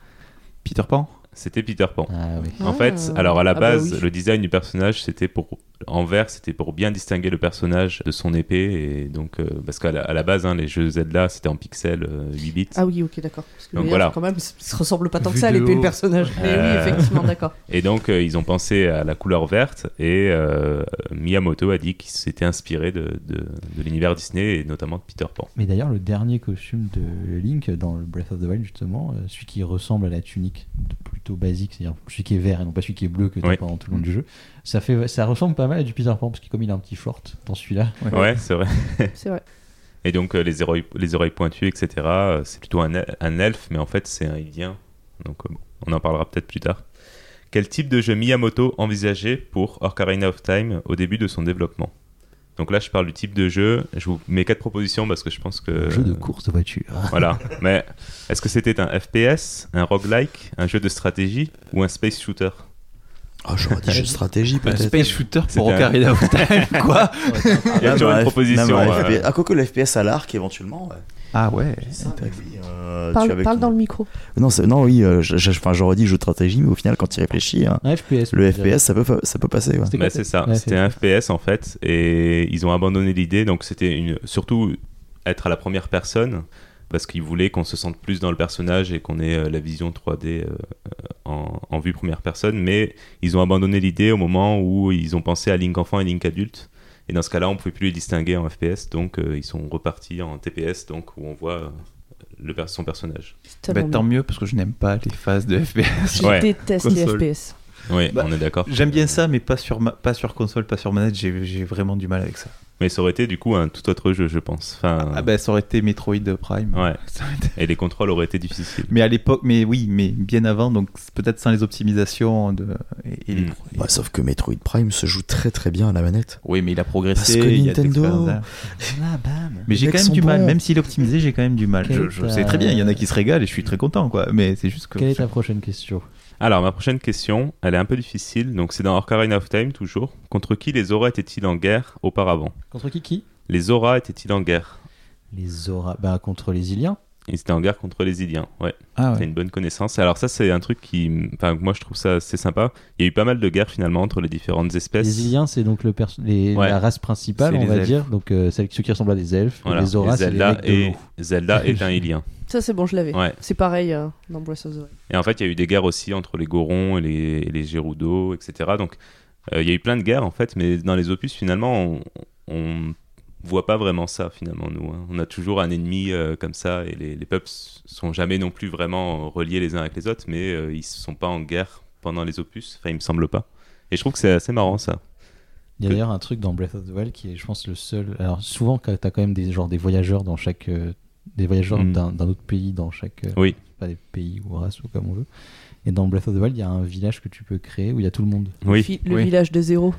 Peter Pan? C'était Peter Pan. Ah oui. En Ah. fait, alors à la Ah bah base, oui. le design du personnage, c'était pour en vert, c'était pour bien distinguer le personnage de son épée et donc euh, parce qu'à la, à la base, hein, les jeux Zelda, c'était en pixels euh, 8 bits. Ah oui, ok, d'accord. Parce que Donc voilà. quand même, ça se ressemble pas tant que ça à l'épée le personnage. Mais Euh. oui, effectivement, d'accord. Et donc euh, ils ont pensé à la couleur verte et euh, Miyamoto a dit qu'il s'était inspiré de, de, de l'univers Disney et notamment de Peter Pan. Mais d'ailleurs, le dernier costume de Link dans le Breath of the Wild, justement, euh, celui qui ressemble à la tunique, de- plutôt basique, c'est-à-dire celui qui est vert et non pas celui qui est bleu que tu Oui. pendant tout le long du jeu, ça, fait, ça ressemble pas mal à du Peter Pan, parce que comme il a un petit short dans celui-là, Ouais, c'est vrai. C'est vrai. Et donc euh, les, oreilles, les oreilles pointues, etc. euh, C'est plutôt un, un elfe, mais en fait c'est un indien. Donc euh, bon, on en parlera peut-être plus tard. Quel type de jeu Miyamoto envisageait pour Ocarina of Time au début de son développement? Donc là je parle du type de jeu. Je vous mets quatre propositions parce que je pense que... un jeu de course de voiture. Voilà. Mais est-ce que c'était un FPS, un roguelike, un jeu de stratégie ou un space shooter? Oh, j'aurais dit jeu de stratégie Un peut-être. space shooter pour un- Ocarina of Time. Quoi Il y a toujours un une proposition. un FPS. Ah, quoique le FPS à l'arc éventuellement. Ouais. Ah ouais. Ça, oui, euh, tu Parle, dans le micro. Non, c'est- non, oui, euh, je- je- enfin, j'aurais dit jeu de stratégie, mais au final, quand tu y réfléchis, hein, FPS. le je. FPS, ça peut, ça peut passer. Ouais. Bah, c'est ça, c'était un FPS en fait, et ils ont abandonné l'idée, donc c'était une... surtout être à la première personne, parce qu'ils voulaient qu'on se sente plus dans le personnage et qu'on ait euh, la vision 3D euh, en, en vue première personne, mais ils ont abandonné l'idée au moment où ils ont pensé à Link enfant et Link adulte, et dans ce cas-là, on pouvait plus les distinguer en FPS, donc euh, ils sont repartis en TPS, donc où on voit euh, le per- son personnage. Bah, tant mieux parce que je n'aime pas les phases de FPS. Je Ouais. déteste les Console. FPS. Oui, Bah, on est d'accord. J'aime bien ça, mais pas sur, ma- pas sur console, pas sur manette, j'ai j'ai vraiment du mal avec ça. Mais ça aurait été du coup un tout autre jeu, je pense. Enfin, Ah bah ça aurait été Metroid Prime. Ouais. Ça aurait été- Et les contrôles auraient été difficiles. Mais à l'époque, mais oui, mais bien avant, donc peut-être sans les optimisations de... et, et les Mm. pro- Bah, sauf que Metroid Prime se joue très très bien à la manette. Oui, mais il a progressé. Parce que il y a de Nintendo- l'expérience. Là, bam. Mais j'ai quand même du mal, bons. même s'il est optimisé, j'ai quand même du mal. Je, est je ta- sais très bien, il y en a qui se régalent et je suis très content, quoi. Mais c'est juste que. Quelle est ta prochaine question? Alors, ma prochaine question, elle est un peu difficile. Donc, c'est dans Ocarina of Time, toujours. Contre qui les auras étaient-ils en guerre auparavant? Contre qui qui? Les auras étaient-ils en guerre? Les auras. Bah, contre les Iliens. Ils étaient en guerre contre les Iliens, ouais. Ah T'as ouais. une bonne connaissance. Alors ça, c'est un truc qui... Enfin, moi, je trouve ça assez sympa. Il y a eu pas mal de guerres, finalement, entre les différentes espèces. Les Iliens, c'est donc le perso- les- Ouais. la race principale, on les va elfes. dire. Donc, euh, celles, ceux qui ressemblent à des elfes. Voilà. Les les Zelda, mecs de et... Zelda est un Ilien. Ça, c'est bon, je l'avais. Ouais. C'est pareil euh, dans Breath of the Wild. Et en fait, il y a eu des guerres aussi entre les Gorons et les, et les Gerudo, etc. Donc, euh, il y a eu plein de guerres, en fait, mais dans les opus, finalement, on, on voit pas vraiment ça, finalement, nous. hein. On a toujours un ennemi euh, comme ça, et les, les peuples sont jamais non plus vraiment reliés les uns avec les autres, mais euh, ils sont pas en guerre pendant les opus. Enfin, il me semble pas. Et je trouve que c'est assez marrant, ça. Il y a d'ailleurs un truc dans Breath of the Wild qui est, je pense, le seul. Alors, souvent, quand t'as quand même des, genre, des voyageurs dans chaque. euh, des voyageurs Mm. d'un d'un autre pays dans chaque. euh, Oui. Pas des pays ou races ou comme on veut. Et dans Breath of the Wild, il y a un village que tu peux créer où il y a tout le monde. Oui. Fi- Le Oui. village de zéro.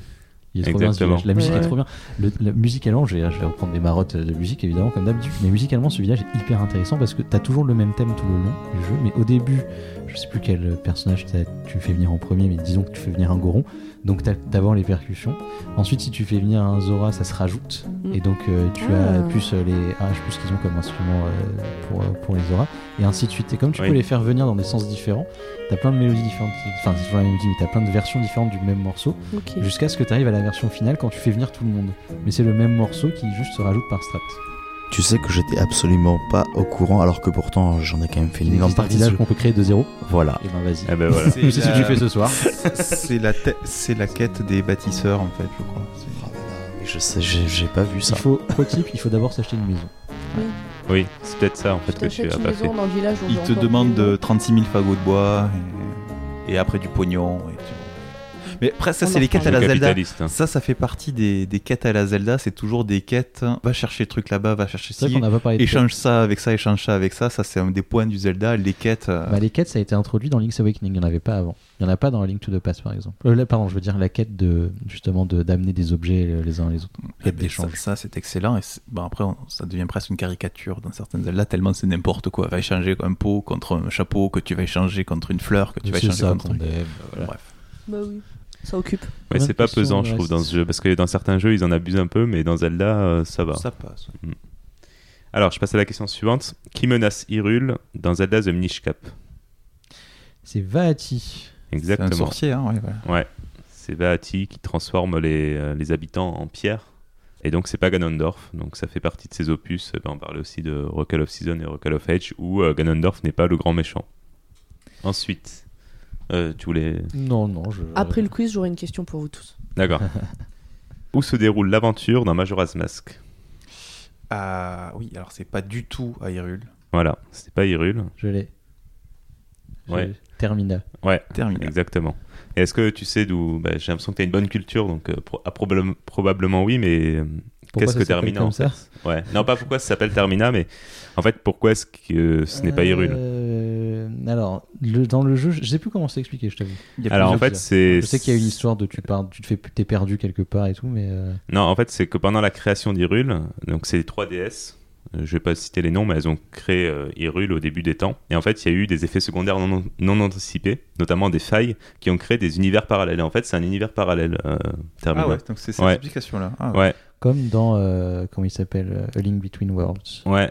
Il est trop bien ce Exactement. village. La musique Ouais. est trop bien. Le, la- musicalement, je vais, je vais reprendre des marottes de musique évidemment comme d'habitude. Mais musicalement, ce village est hyper intéressant parce que t'as toujours le même thème tout le long du jeu. Mais au début, je sais plus quel personnage t'as- tu fais venir en premier, mais disons que tu fais venir un Goron. Donc t'as d'abord les percussions. Ensuite, si tu fais venir un Zora, ça se rajoute. Mm. Et donc euh, tu Ah. as plus euh, les ah, plus qu'ils ont comme instrument euh, pour, euh, pour les Zora. Et ainsi de suite. Et comme tu Oui. peux les faire venir dans des sens différents, t'as plein de mélodies différentes. Enfin, c'est toujours la mélodie, mais t'as plein de versions différentes du même morceau jusqu'à ce que tu arrives à la version finale quand tu fais venir tout le monde. Mais c'est le même morceau qui juste se rajoute par strat. Tu sais que j'étais absolument pas au courant, alors que pourtant j'en ai quand même fait une énorme partie. de village ce- qu'on peut créer de zéro. Voilà. Et ben vas-y. Eh ben voilà. C'est ce que tu fais ce soir. C'est la, te- c'est la quête des bâtisseurs, en fait, je crois. C'est- Ah. Je sais, j'ai j'ai pas vu ça. Il faut, type, il faut d'abord s'acheter une maison. Oui, c'est peut-être ça, en fait, que tu as une pas fait. maison dans le village. où Il te demande de loin. 36 000 fagots de bois et, et après du pognon. et tu- Mais après, ça, On c'est les quêtes à la Zelda. hein. Ça, ça fait partie des, des quêtes à la Zelda. C'est toujours des quêtes. Va chercher le truc là-bas, va chercher ci. qu'on n'a pas Échange ça avec ça, échange ça avec ça. Ça, c'est un des points du Zelda. Les quêtes. euh, Bah, les quêtes, ça a été introduit dans Link's Awakening. Il n'y en avait pas avant. Il n'y en a pas dans Link to the Past, par exemple. Euh, là, pardon, je veux dire la quête de justement de d'amener des objets euh, les uns les autres. Quête mais d'échange. Ça, ça, c'est excellent. Et bon, après, on- ça devient presque une caricature dans certaines Zelda, tellement c'est n'importe quoi. Va échanger un pot contre un chapeau, que tu vas échanger contre une fleur, que tu vas échanger ça contre qu'on un truc. aime, voilà. Bref. Bah oui. Ça occupe. Ouais, c'est pas pesant, je trouve, dans ce jeu. Parce que dans certains jeux, ils en abusent un peu, mais dans Zelda, euh, ça va. Ça passe. Alors, je passe à la question suivante. Qui menace Hyrule dans Zelda The Minish Cap? C'est Vaati. C'est un Exactement. sorcier, hein, ouais, voilà. Ouais. C'est Vaati qui transforme les, euh, les habitants en pierre. Et donc, c'est pas Ganondorf. Donc, ça fait partie de ses opus. Euh, ben, on parlait aussi de Rockall of Season et Rockall of Age, où euh, Ganondorf n'est pas le grand méchant. Ensuite, euh, tu voulais. Non, non. Je... Après le quiz, j'aurai une question pour vous tous. D'accord. où se déroule l'aventure dans Majora's Mask Ah oui, alors c'est pas du tout à Hyrule. Voilà, c'est pas Hyrule. Je l'ai. Ouais. Termina. Ouais, Terminé. exactement. Et est-ce que tu sais d'où. bah, J'ai l'impression que tu as une bonne culture, donc euh, pro- ah, probable- probablement oui, mais euh, qu'est-ce que Termina comme en fait Ouais, non, pas pourquoi ça s'appelle Termina, mais en fait, pourquoi est-ce que ce n'est pas Hyrule Euh, Alors, le- dans le jeu, je sais plus comment c'est expliqué, je t'avoue. Alors en fait, c'est. Je sais qu'il y a une histoire de tu pars, tu te fais, t'es perdu quelque part et tout, mais euh, Non, en fait, c'est que pendant la création d'Hyrule, donc c'est les 3 DS, euh, je vais pas citer les noms, mais elles ont créé euh, Hyrule au début des temps. Et en fait, il y a eu des effets secondaires non, non anticipés, notamment des failles, qui ont créé des univers parallèles. Et en fait, c'est un univers parallèle, euh, Termina. Ah ouais, donc c'est cette Ouais. explication-là. Ah ouais. ouais, comme dans euh, comment il s'appelle, euh, A Link Between Worlds. ouais.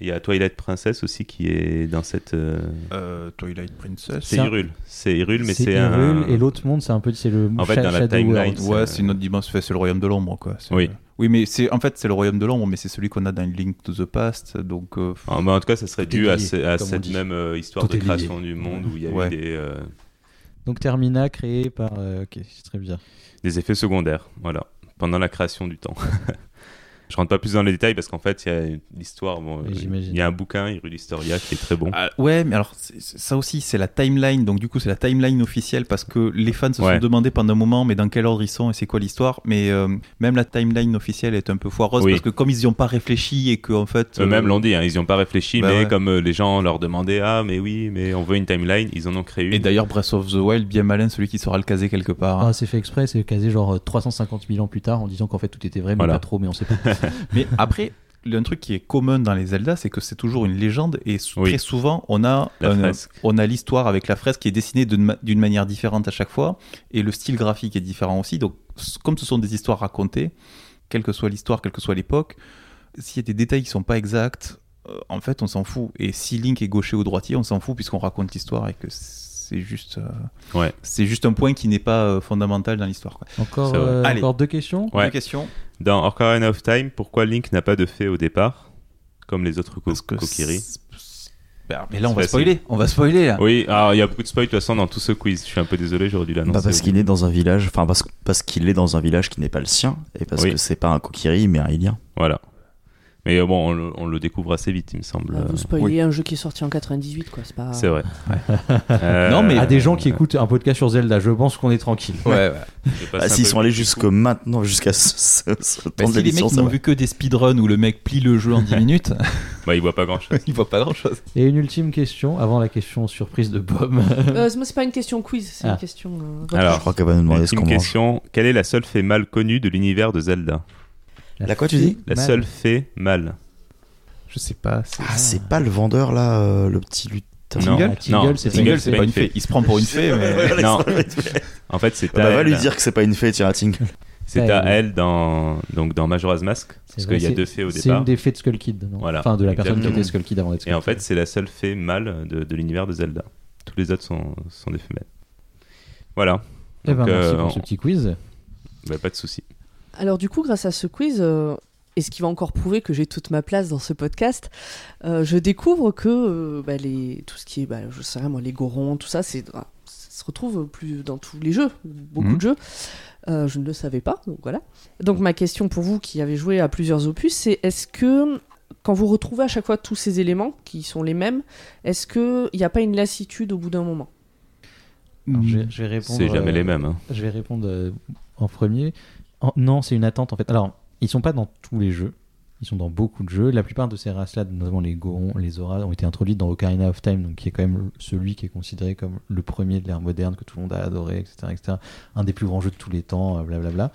Il y a Twilight Princess aussi qui est dans cette. euh, Euh, Twilight Princess. C'est un- Hyrule. C'est Hyrule, mais c'est c'est Hyrule un. et l'autre monde, c'est un peu, c'est le En fait, dans la timeline, Ouais, c'est une autre dimension, c'est le royaume de l'ombre, quoi. Oui. Oui, mais c'est en fait c'est le royaume de l'ombre, mais c'est celui qu'on a dans Link to the Past, donc. euh, En, mais en tout cas, ça serait Tout dû à, ce- cette dit. même euh, histoire Tout de lié. création du monde où il y a Ouais. eu des, euh, Donc Termina créé par. euh, ok, c'est très bien. des effets secondaires. Voilà. Pendant la création du temps. Je rentre pas plus dans les détails parce qu'en fait, il y a l'histoire. Bon, il y a un bouquin, Hyrule Historia, qui est très bon. Ah, ouais, mais alors ça aussi, c'est la timeline. Donc du coup, c'est la timeline officielle parce que les fans se sont demandé pendant un moment, mais dans quel ordre ils sont et c'est quoi l'histoire. Mais euh, même la timeline officielle est un peu foireuse parce que comme ils n'y ont pas réfléchi et qu'en fait. Eux-mêmes l'ont dit, hein, ils n'y ont pas réfléchi, bah mais comme les gens leur demandaient, ah, mais oui, mais on veut une timeline, ils en ont créé une. Et d'ailleurs, Breath of the Wild, bien malin, celui qui saura le caser quelque part. Ah, c'est fait exprès, c'est casé genre 350 000 ans plus tard en disant qu'en fait tout était vrai, mais pas trop, mais on sait pas. mais après, un truc qui est commun dans les Zelda, c'est que c'est toujours une légende et très souvent on a on a l'histoire avec la fresque qui est dessinée d'une manière différente à chaque fois et le style graphique est différent aussi. Donc comme ce sont des histoires racontées, quelle que soit l'histoire, quelle que soit l'époque, s'il y a des détails qui sont pas exacts, euh, en fait on s'en fout. Et si Link est gaucher ou droitier, on s'en fout puisqu'on raconte l'histoire et que c'est juste, euh, ouais. c'est juste un point qui n'est pas euh, fondamental dans l'histoire. Encore, euh, encore deux questions. Deux questions. Dans Ocarina of Time, pourquoi Link n'a pas de fée au départ, comme les autres Kokiri bah, mais là, on va spoiler. On va spoiler là. Oui, alors il y a beaucoup de spoil de toute façon dans tout ce quiz. Je suis un peu désolé, j'aurais dû l'annoncer. Bah parce qu'il est dans un village, enfin parce, parce qu'il est dans un village qui n'est pas le sien et parce que c'est pas un Kokiri mais un Ilien. Voilà. Mais euh, bon, on le, découvre assez vite, il me semble. Ah, vous spoilez un jeu qui est sorti en 98, quoi. C'est pas. C'est vrai. Euh, non, mais à des gens qui écoutent un podcast sur Zelda, je pense qu'on est tranquille. Ouais, ouais. Ah, s'ils sont allés jusque maintenant, jusqu'à ce, ce, bah, si les mecs n'ont vu que des speedruns où le mec plie le jeu en 10 minutes, bah, ils voient pas grand chose. ils voient pas grand chose. Et une ultime question avant la question surprise de Bob. euh, moi, c'est pas une question quiz, c'est une ah. question. Euh, Alors, je crois qu'elle va nous demander ce qu'on question quelle est la seule fée mal connue de l'univers de Zelda? La, quoi, tu dis? La seule fée mal. Je sais pas. Ah, c'est pas le vendeur là, euh, le petit lutin. Tingle Non, c'est pas, une fée. Il se prend pour une fée, mais. non. en fait, c'est à. va lui dire que c'est pas une fée, tiens, Tingle. C'est à elle dans, donc dans Majora's Mask. Parce qu'il y a deux fées au départ. C'est une des fées de Skull Kid. Non? Voilà. Enfin, de la personne qui était Skull Kid avant d'être Et en fait, c'est la seule fée mâle de, de l'univers de Zelda. Tous les autres sont, sont des femelles. Voilà. Eh ben, merci euh, pour ce petit quiz. Bah, pas de souci. Alors, du coup, grâce à ce quiz, euh, et ce qui va encore prouver que j'ai toute ma place dans ce podcast, euh, je découvre que euh, bah, les, tout ce qui est, bah, je sais rien moi, les gorons, tout ça, c'est, ça se retrouve plus dans tous les jeux, beaucoup mhm. de jeux. Euh, je ne le savais pas, donc voilà. Donc ma question pour vous qui avez joué à plusieurs opus, c'est est-ce que quand vous retrouvez à chaque fois tous ces éléments qui sont les mêmes, est-ce qu'il n'y a pas une lassitude au bout d'un moment? Je, vais, répondre. C'est jamais les mêmes. Hein. Je vais répondre en premier. Non, c'est une attente en fait. Alors, ils sont pas dans tous les jeux. Ils sont dans beaucoup de jeux. La plupart de ces races-là, notamment les Gorons, les Zoras, ont été introduites dans Ocarina of Time, donc qui est quand même celui qui est considéré comme le premier de l'ère moderne que tout le monde a adoré, etc., etc. Un des plus grands jeux de tous les temps, euh, blablabla.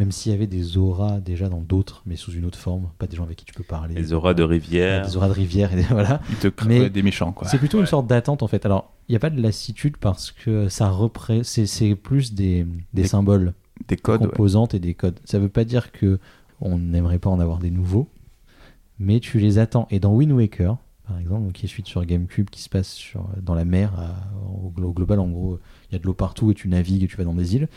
Même s'il y avait des Zoras déjà dans d'autres, mais sous une autre forme, pas des gens avec qui tu peux parler. Les Zoras de rivière. Des Zoras de rivière, et voilà. Ils te créent des méchants, quoi. C'est plutôt une sorte d'attente, en fait. Alors, il n'y a pas de lassitude parce que ça représente. C'est plus des, des, symboles. Des codes. Composantes et des codes. Ça veut pas dire que on n'aimerait pas en avoir des nouveaux, mais tu les attends. Et dans Wind Waker, par exemple, qui est suite sur GameCube, qui se passe sur, dans la mer, au, global, en gros, il y a de l'eau partout et tu navigues et tu vas dans des îles,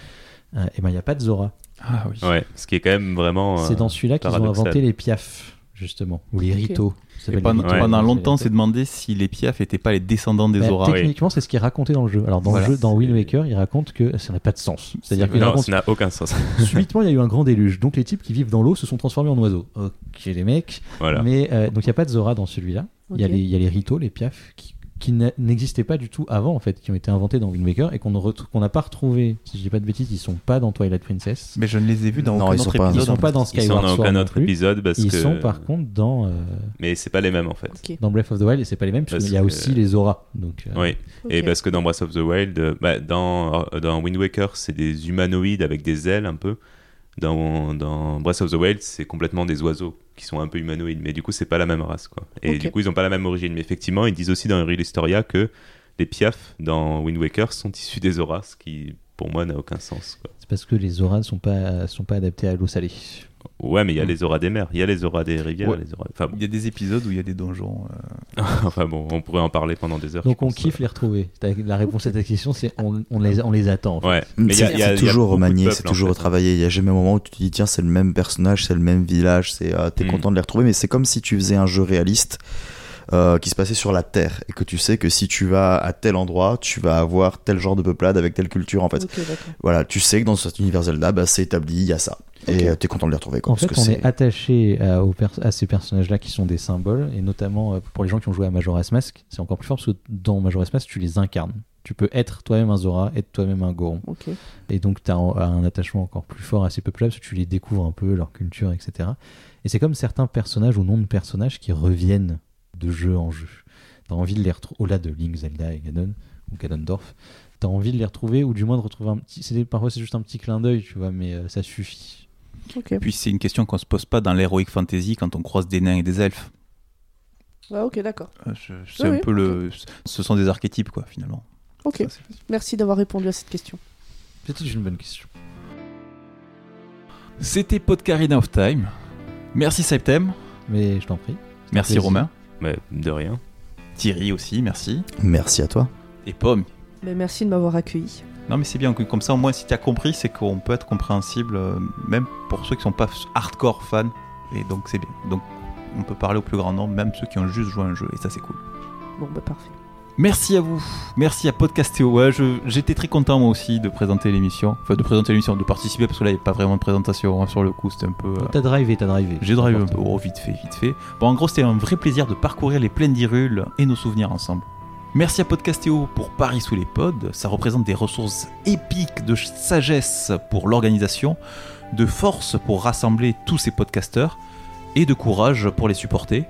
euh, et ben il n'y a pas de Zora. Ah oui. Ouais, ce qui est quand même vraiment. C'est dans celui-là qu'ils ont inventé les piafs, justement, ou les ritos. Et pendant, longtemps, c'est demandé si les Piaf n'étaient pas les descendants des bah, Techniquement, c'est ce qui est raconté dans le jeu. Alors, dans le jeu, dans Wind Waker, il raconte que ça n'a pas de sens. C'est-à-dire que ça n'a aucun sens. Subitement, il y a eu un grand déluge. Donc, les types qui vivent dans l'eau se sont transformés en oiseaux. Ok, les mecs. Voilà. Mais euh, donc, il n'y a pas de Zora dans celui-là. Il y, a les, y a les ritos, les Piaf, qui qui n'existaient pas du tout avant en fait, qui ont été inventés dans Wind Waker et qu'on n'a pas retrouvé. Si je dis pas de bêtises, ils sont pas dans Twilight Princess. Mais je ne les ai vus dans non, aucun autre épisode. Ils sont pas dans Skyward Sword. Ils sont dans aucun autre épisode parce ils que... sont par contre dans. Euh... Mais c'est pas les mêmes en fait. Dans Breath of the Wild, et c'est pas les mêmes parce, qu'il y a aussi les auras. Donc. Euh... Oui. Okay. Et parce que dans Breath of the Wild, euh, bah, dans dans Wind Waker, c'est des humanoïdes avec des ailes un peu. Dans, dans Breath of the Wild, c'est complètement des oiseaux qui sont un peu humanoïdes, mais du coup, c'est pas la même race, quoi. Et du coup, ils ont pas la même origine. Mais effectivement, ils disent aussi dans Real Historia que les Piaf dans Wind Waker sont issus des Auras, ce qui pour moi n'a aucun sens. C'est parce que les Auras ne sont pas, sont pas adaptés à l'eau salée. Ouais, mais il y a mm. les auras des mers, il y a les auras des rivières. Les enfin, Il y a des épisodes où il y a des donjons. Euh. enfin bon, on pourrait en parler pendant des heures. Donc on kiffe les retrouver. La réponse à ta question, c'est on, on, les, on les attend. Ouais, mais c'est toujours remanié, c'est toujours retravaillé. Il n'y a jamais un moment où tu te dis tiens, c'est le même personnage, c'est le même village, c'est ah, t'es mm. content de les retrouver, mais c'est comme si tu faisais un jeu réaliste euh, qui se passait sur la Terre et que tu sais que si tu vas à tel endroit, tu vas avoir tel genre de peuplade avec telle culture en fait. voilà, tu sais que dans cet univers Zelda, bah, c'est établi, il y a ça. Et euh, tu es content de les retrouver. en fait, on est, attaché à, à ces personnages-là qui sont des symboles, et notamment pour les gens qui ont joué à Majora's Mask, c'est encore plus fort parce que dans Majora's Mask, tu les incarnes tu peux être toi-même un Zora, être toi-même un Goron. Et donc tu as un, attachement encore plus fort à ces peuples-là parce que tu les découvres un peu, leur culture, etc. Et c'est comme certains personnages ou noms de personnages qui reviennent de jeu en jeu. Tu as envie de les retrouver, au-delà de Link, Zelda et Ganon, ou Ganondorf, tu as envie de les retrouver ou du moins de retrouver un petit. Parfois c'est juste un petit clin d'œil, tu vois, mais euh, ça suffit. Et puis c'est une question qu'on se pose pas dans l'heroic fantasy quand on croise des nains et des elfes. Ah, ok, d'accord. Euh, c'est un peu le. Ce sont des archétypes, quoi, finalement. Ok. Merci d'avoir répondu à cette question. C'était une bonne question. C'était Podcarina of Time. Merci Septem. Mais je t'en prie. Merci Romain. Mais de rien. Thierry aussi, merci. Merci à toi. Et Pomme. Mais merci de m'avoir accueilli. Non mais c'est bien, comme ça au moins si tu as compris, c'est qu'on peut être compréhensible, euh, même pour ceux qui sont pas hardcore fans. Et donc c'est bien. Donc on peut parler au plus grand nombre, même ceux qui ont juste joué un jeu, et ça c'est cool. Bon bah parfait. Merci à vous, merci à Podcastéo. Ouais, j'étais très content moi aussi de présenter l'émission, enfin de présenter l'émission, de participer parce que là il n'y a pas vraiment de présentation hein, sur le coup, c'était un peu. T'as drivé, t'as drivé. J'ai drivé un peu, oh vite fait, vite fait. Bon, en gros, c'était un vrai plaisir de parcourir les plaines d'Irule et nos souvenirs ensemble. Merci à Podcastéo pour Paris sous les pods, ça représente des ressources épiques de sagesse pour l'organisation, de force pour rassembler tous ces podcasteurs et de courage pour les supporter.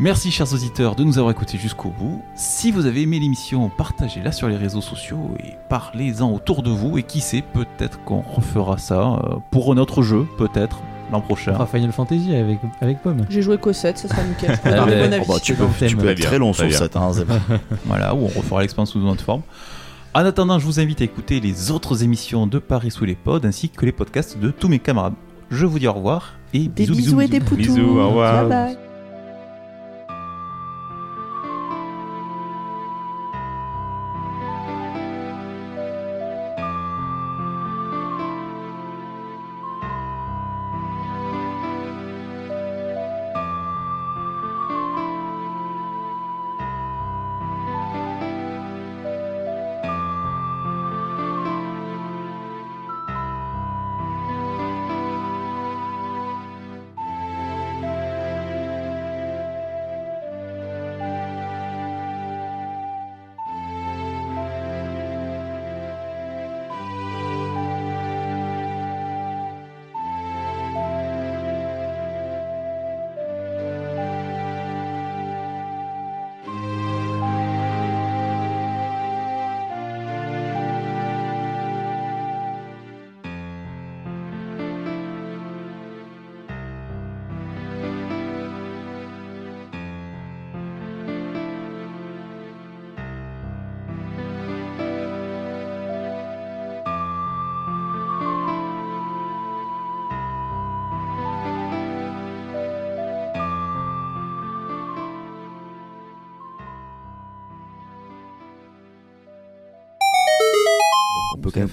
Merci chers auditeurs de nous avoir écoutés jusqu'au bout. Si vous avez aimé l'émission, partagez-la sur les réseaux sociaux et parlez-en autour de vous. Et qui sait, peut-être qu'on refera ça euh, pour un autre jeu, peut-être l'an prochain. On Final Fantasy avec, avec Pomme. J'ai joué 7, ça sera nickel. Ah, oh, bah, tu peux, tu peux être très long sur 7. Hein, voilà, ou on refera l'expérience sous une autre forme. En attendant, je vous invite à écouter les autres émissions de Paris sous les pods ainsi que les podcasts de tous mes camarades. Je vous dis au revoir et des bisous, bisous, et des poutous. Bisous, au revoir. Bye bye.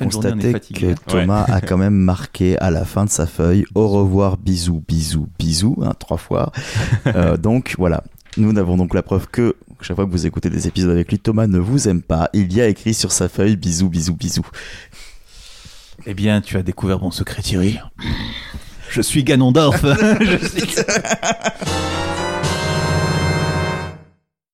Constater que Thomas a quand même marqué à la fin de sa feuille au revoir, bisous, bisous, bisous, hein, trois fois. Euh, donc voilà, nous n'avons donc la preuve que chaque fois que vous écoutez des épisodes avec lui, Thomas ne vous aime pas. Il y a écrit sur sa feuille bisous, bisous, bisous. Eh bien, tu as découvert mon secret, Thierry. Je suis Ganondorf. Je suis...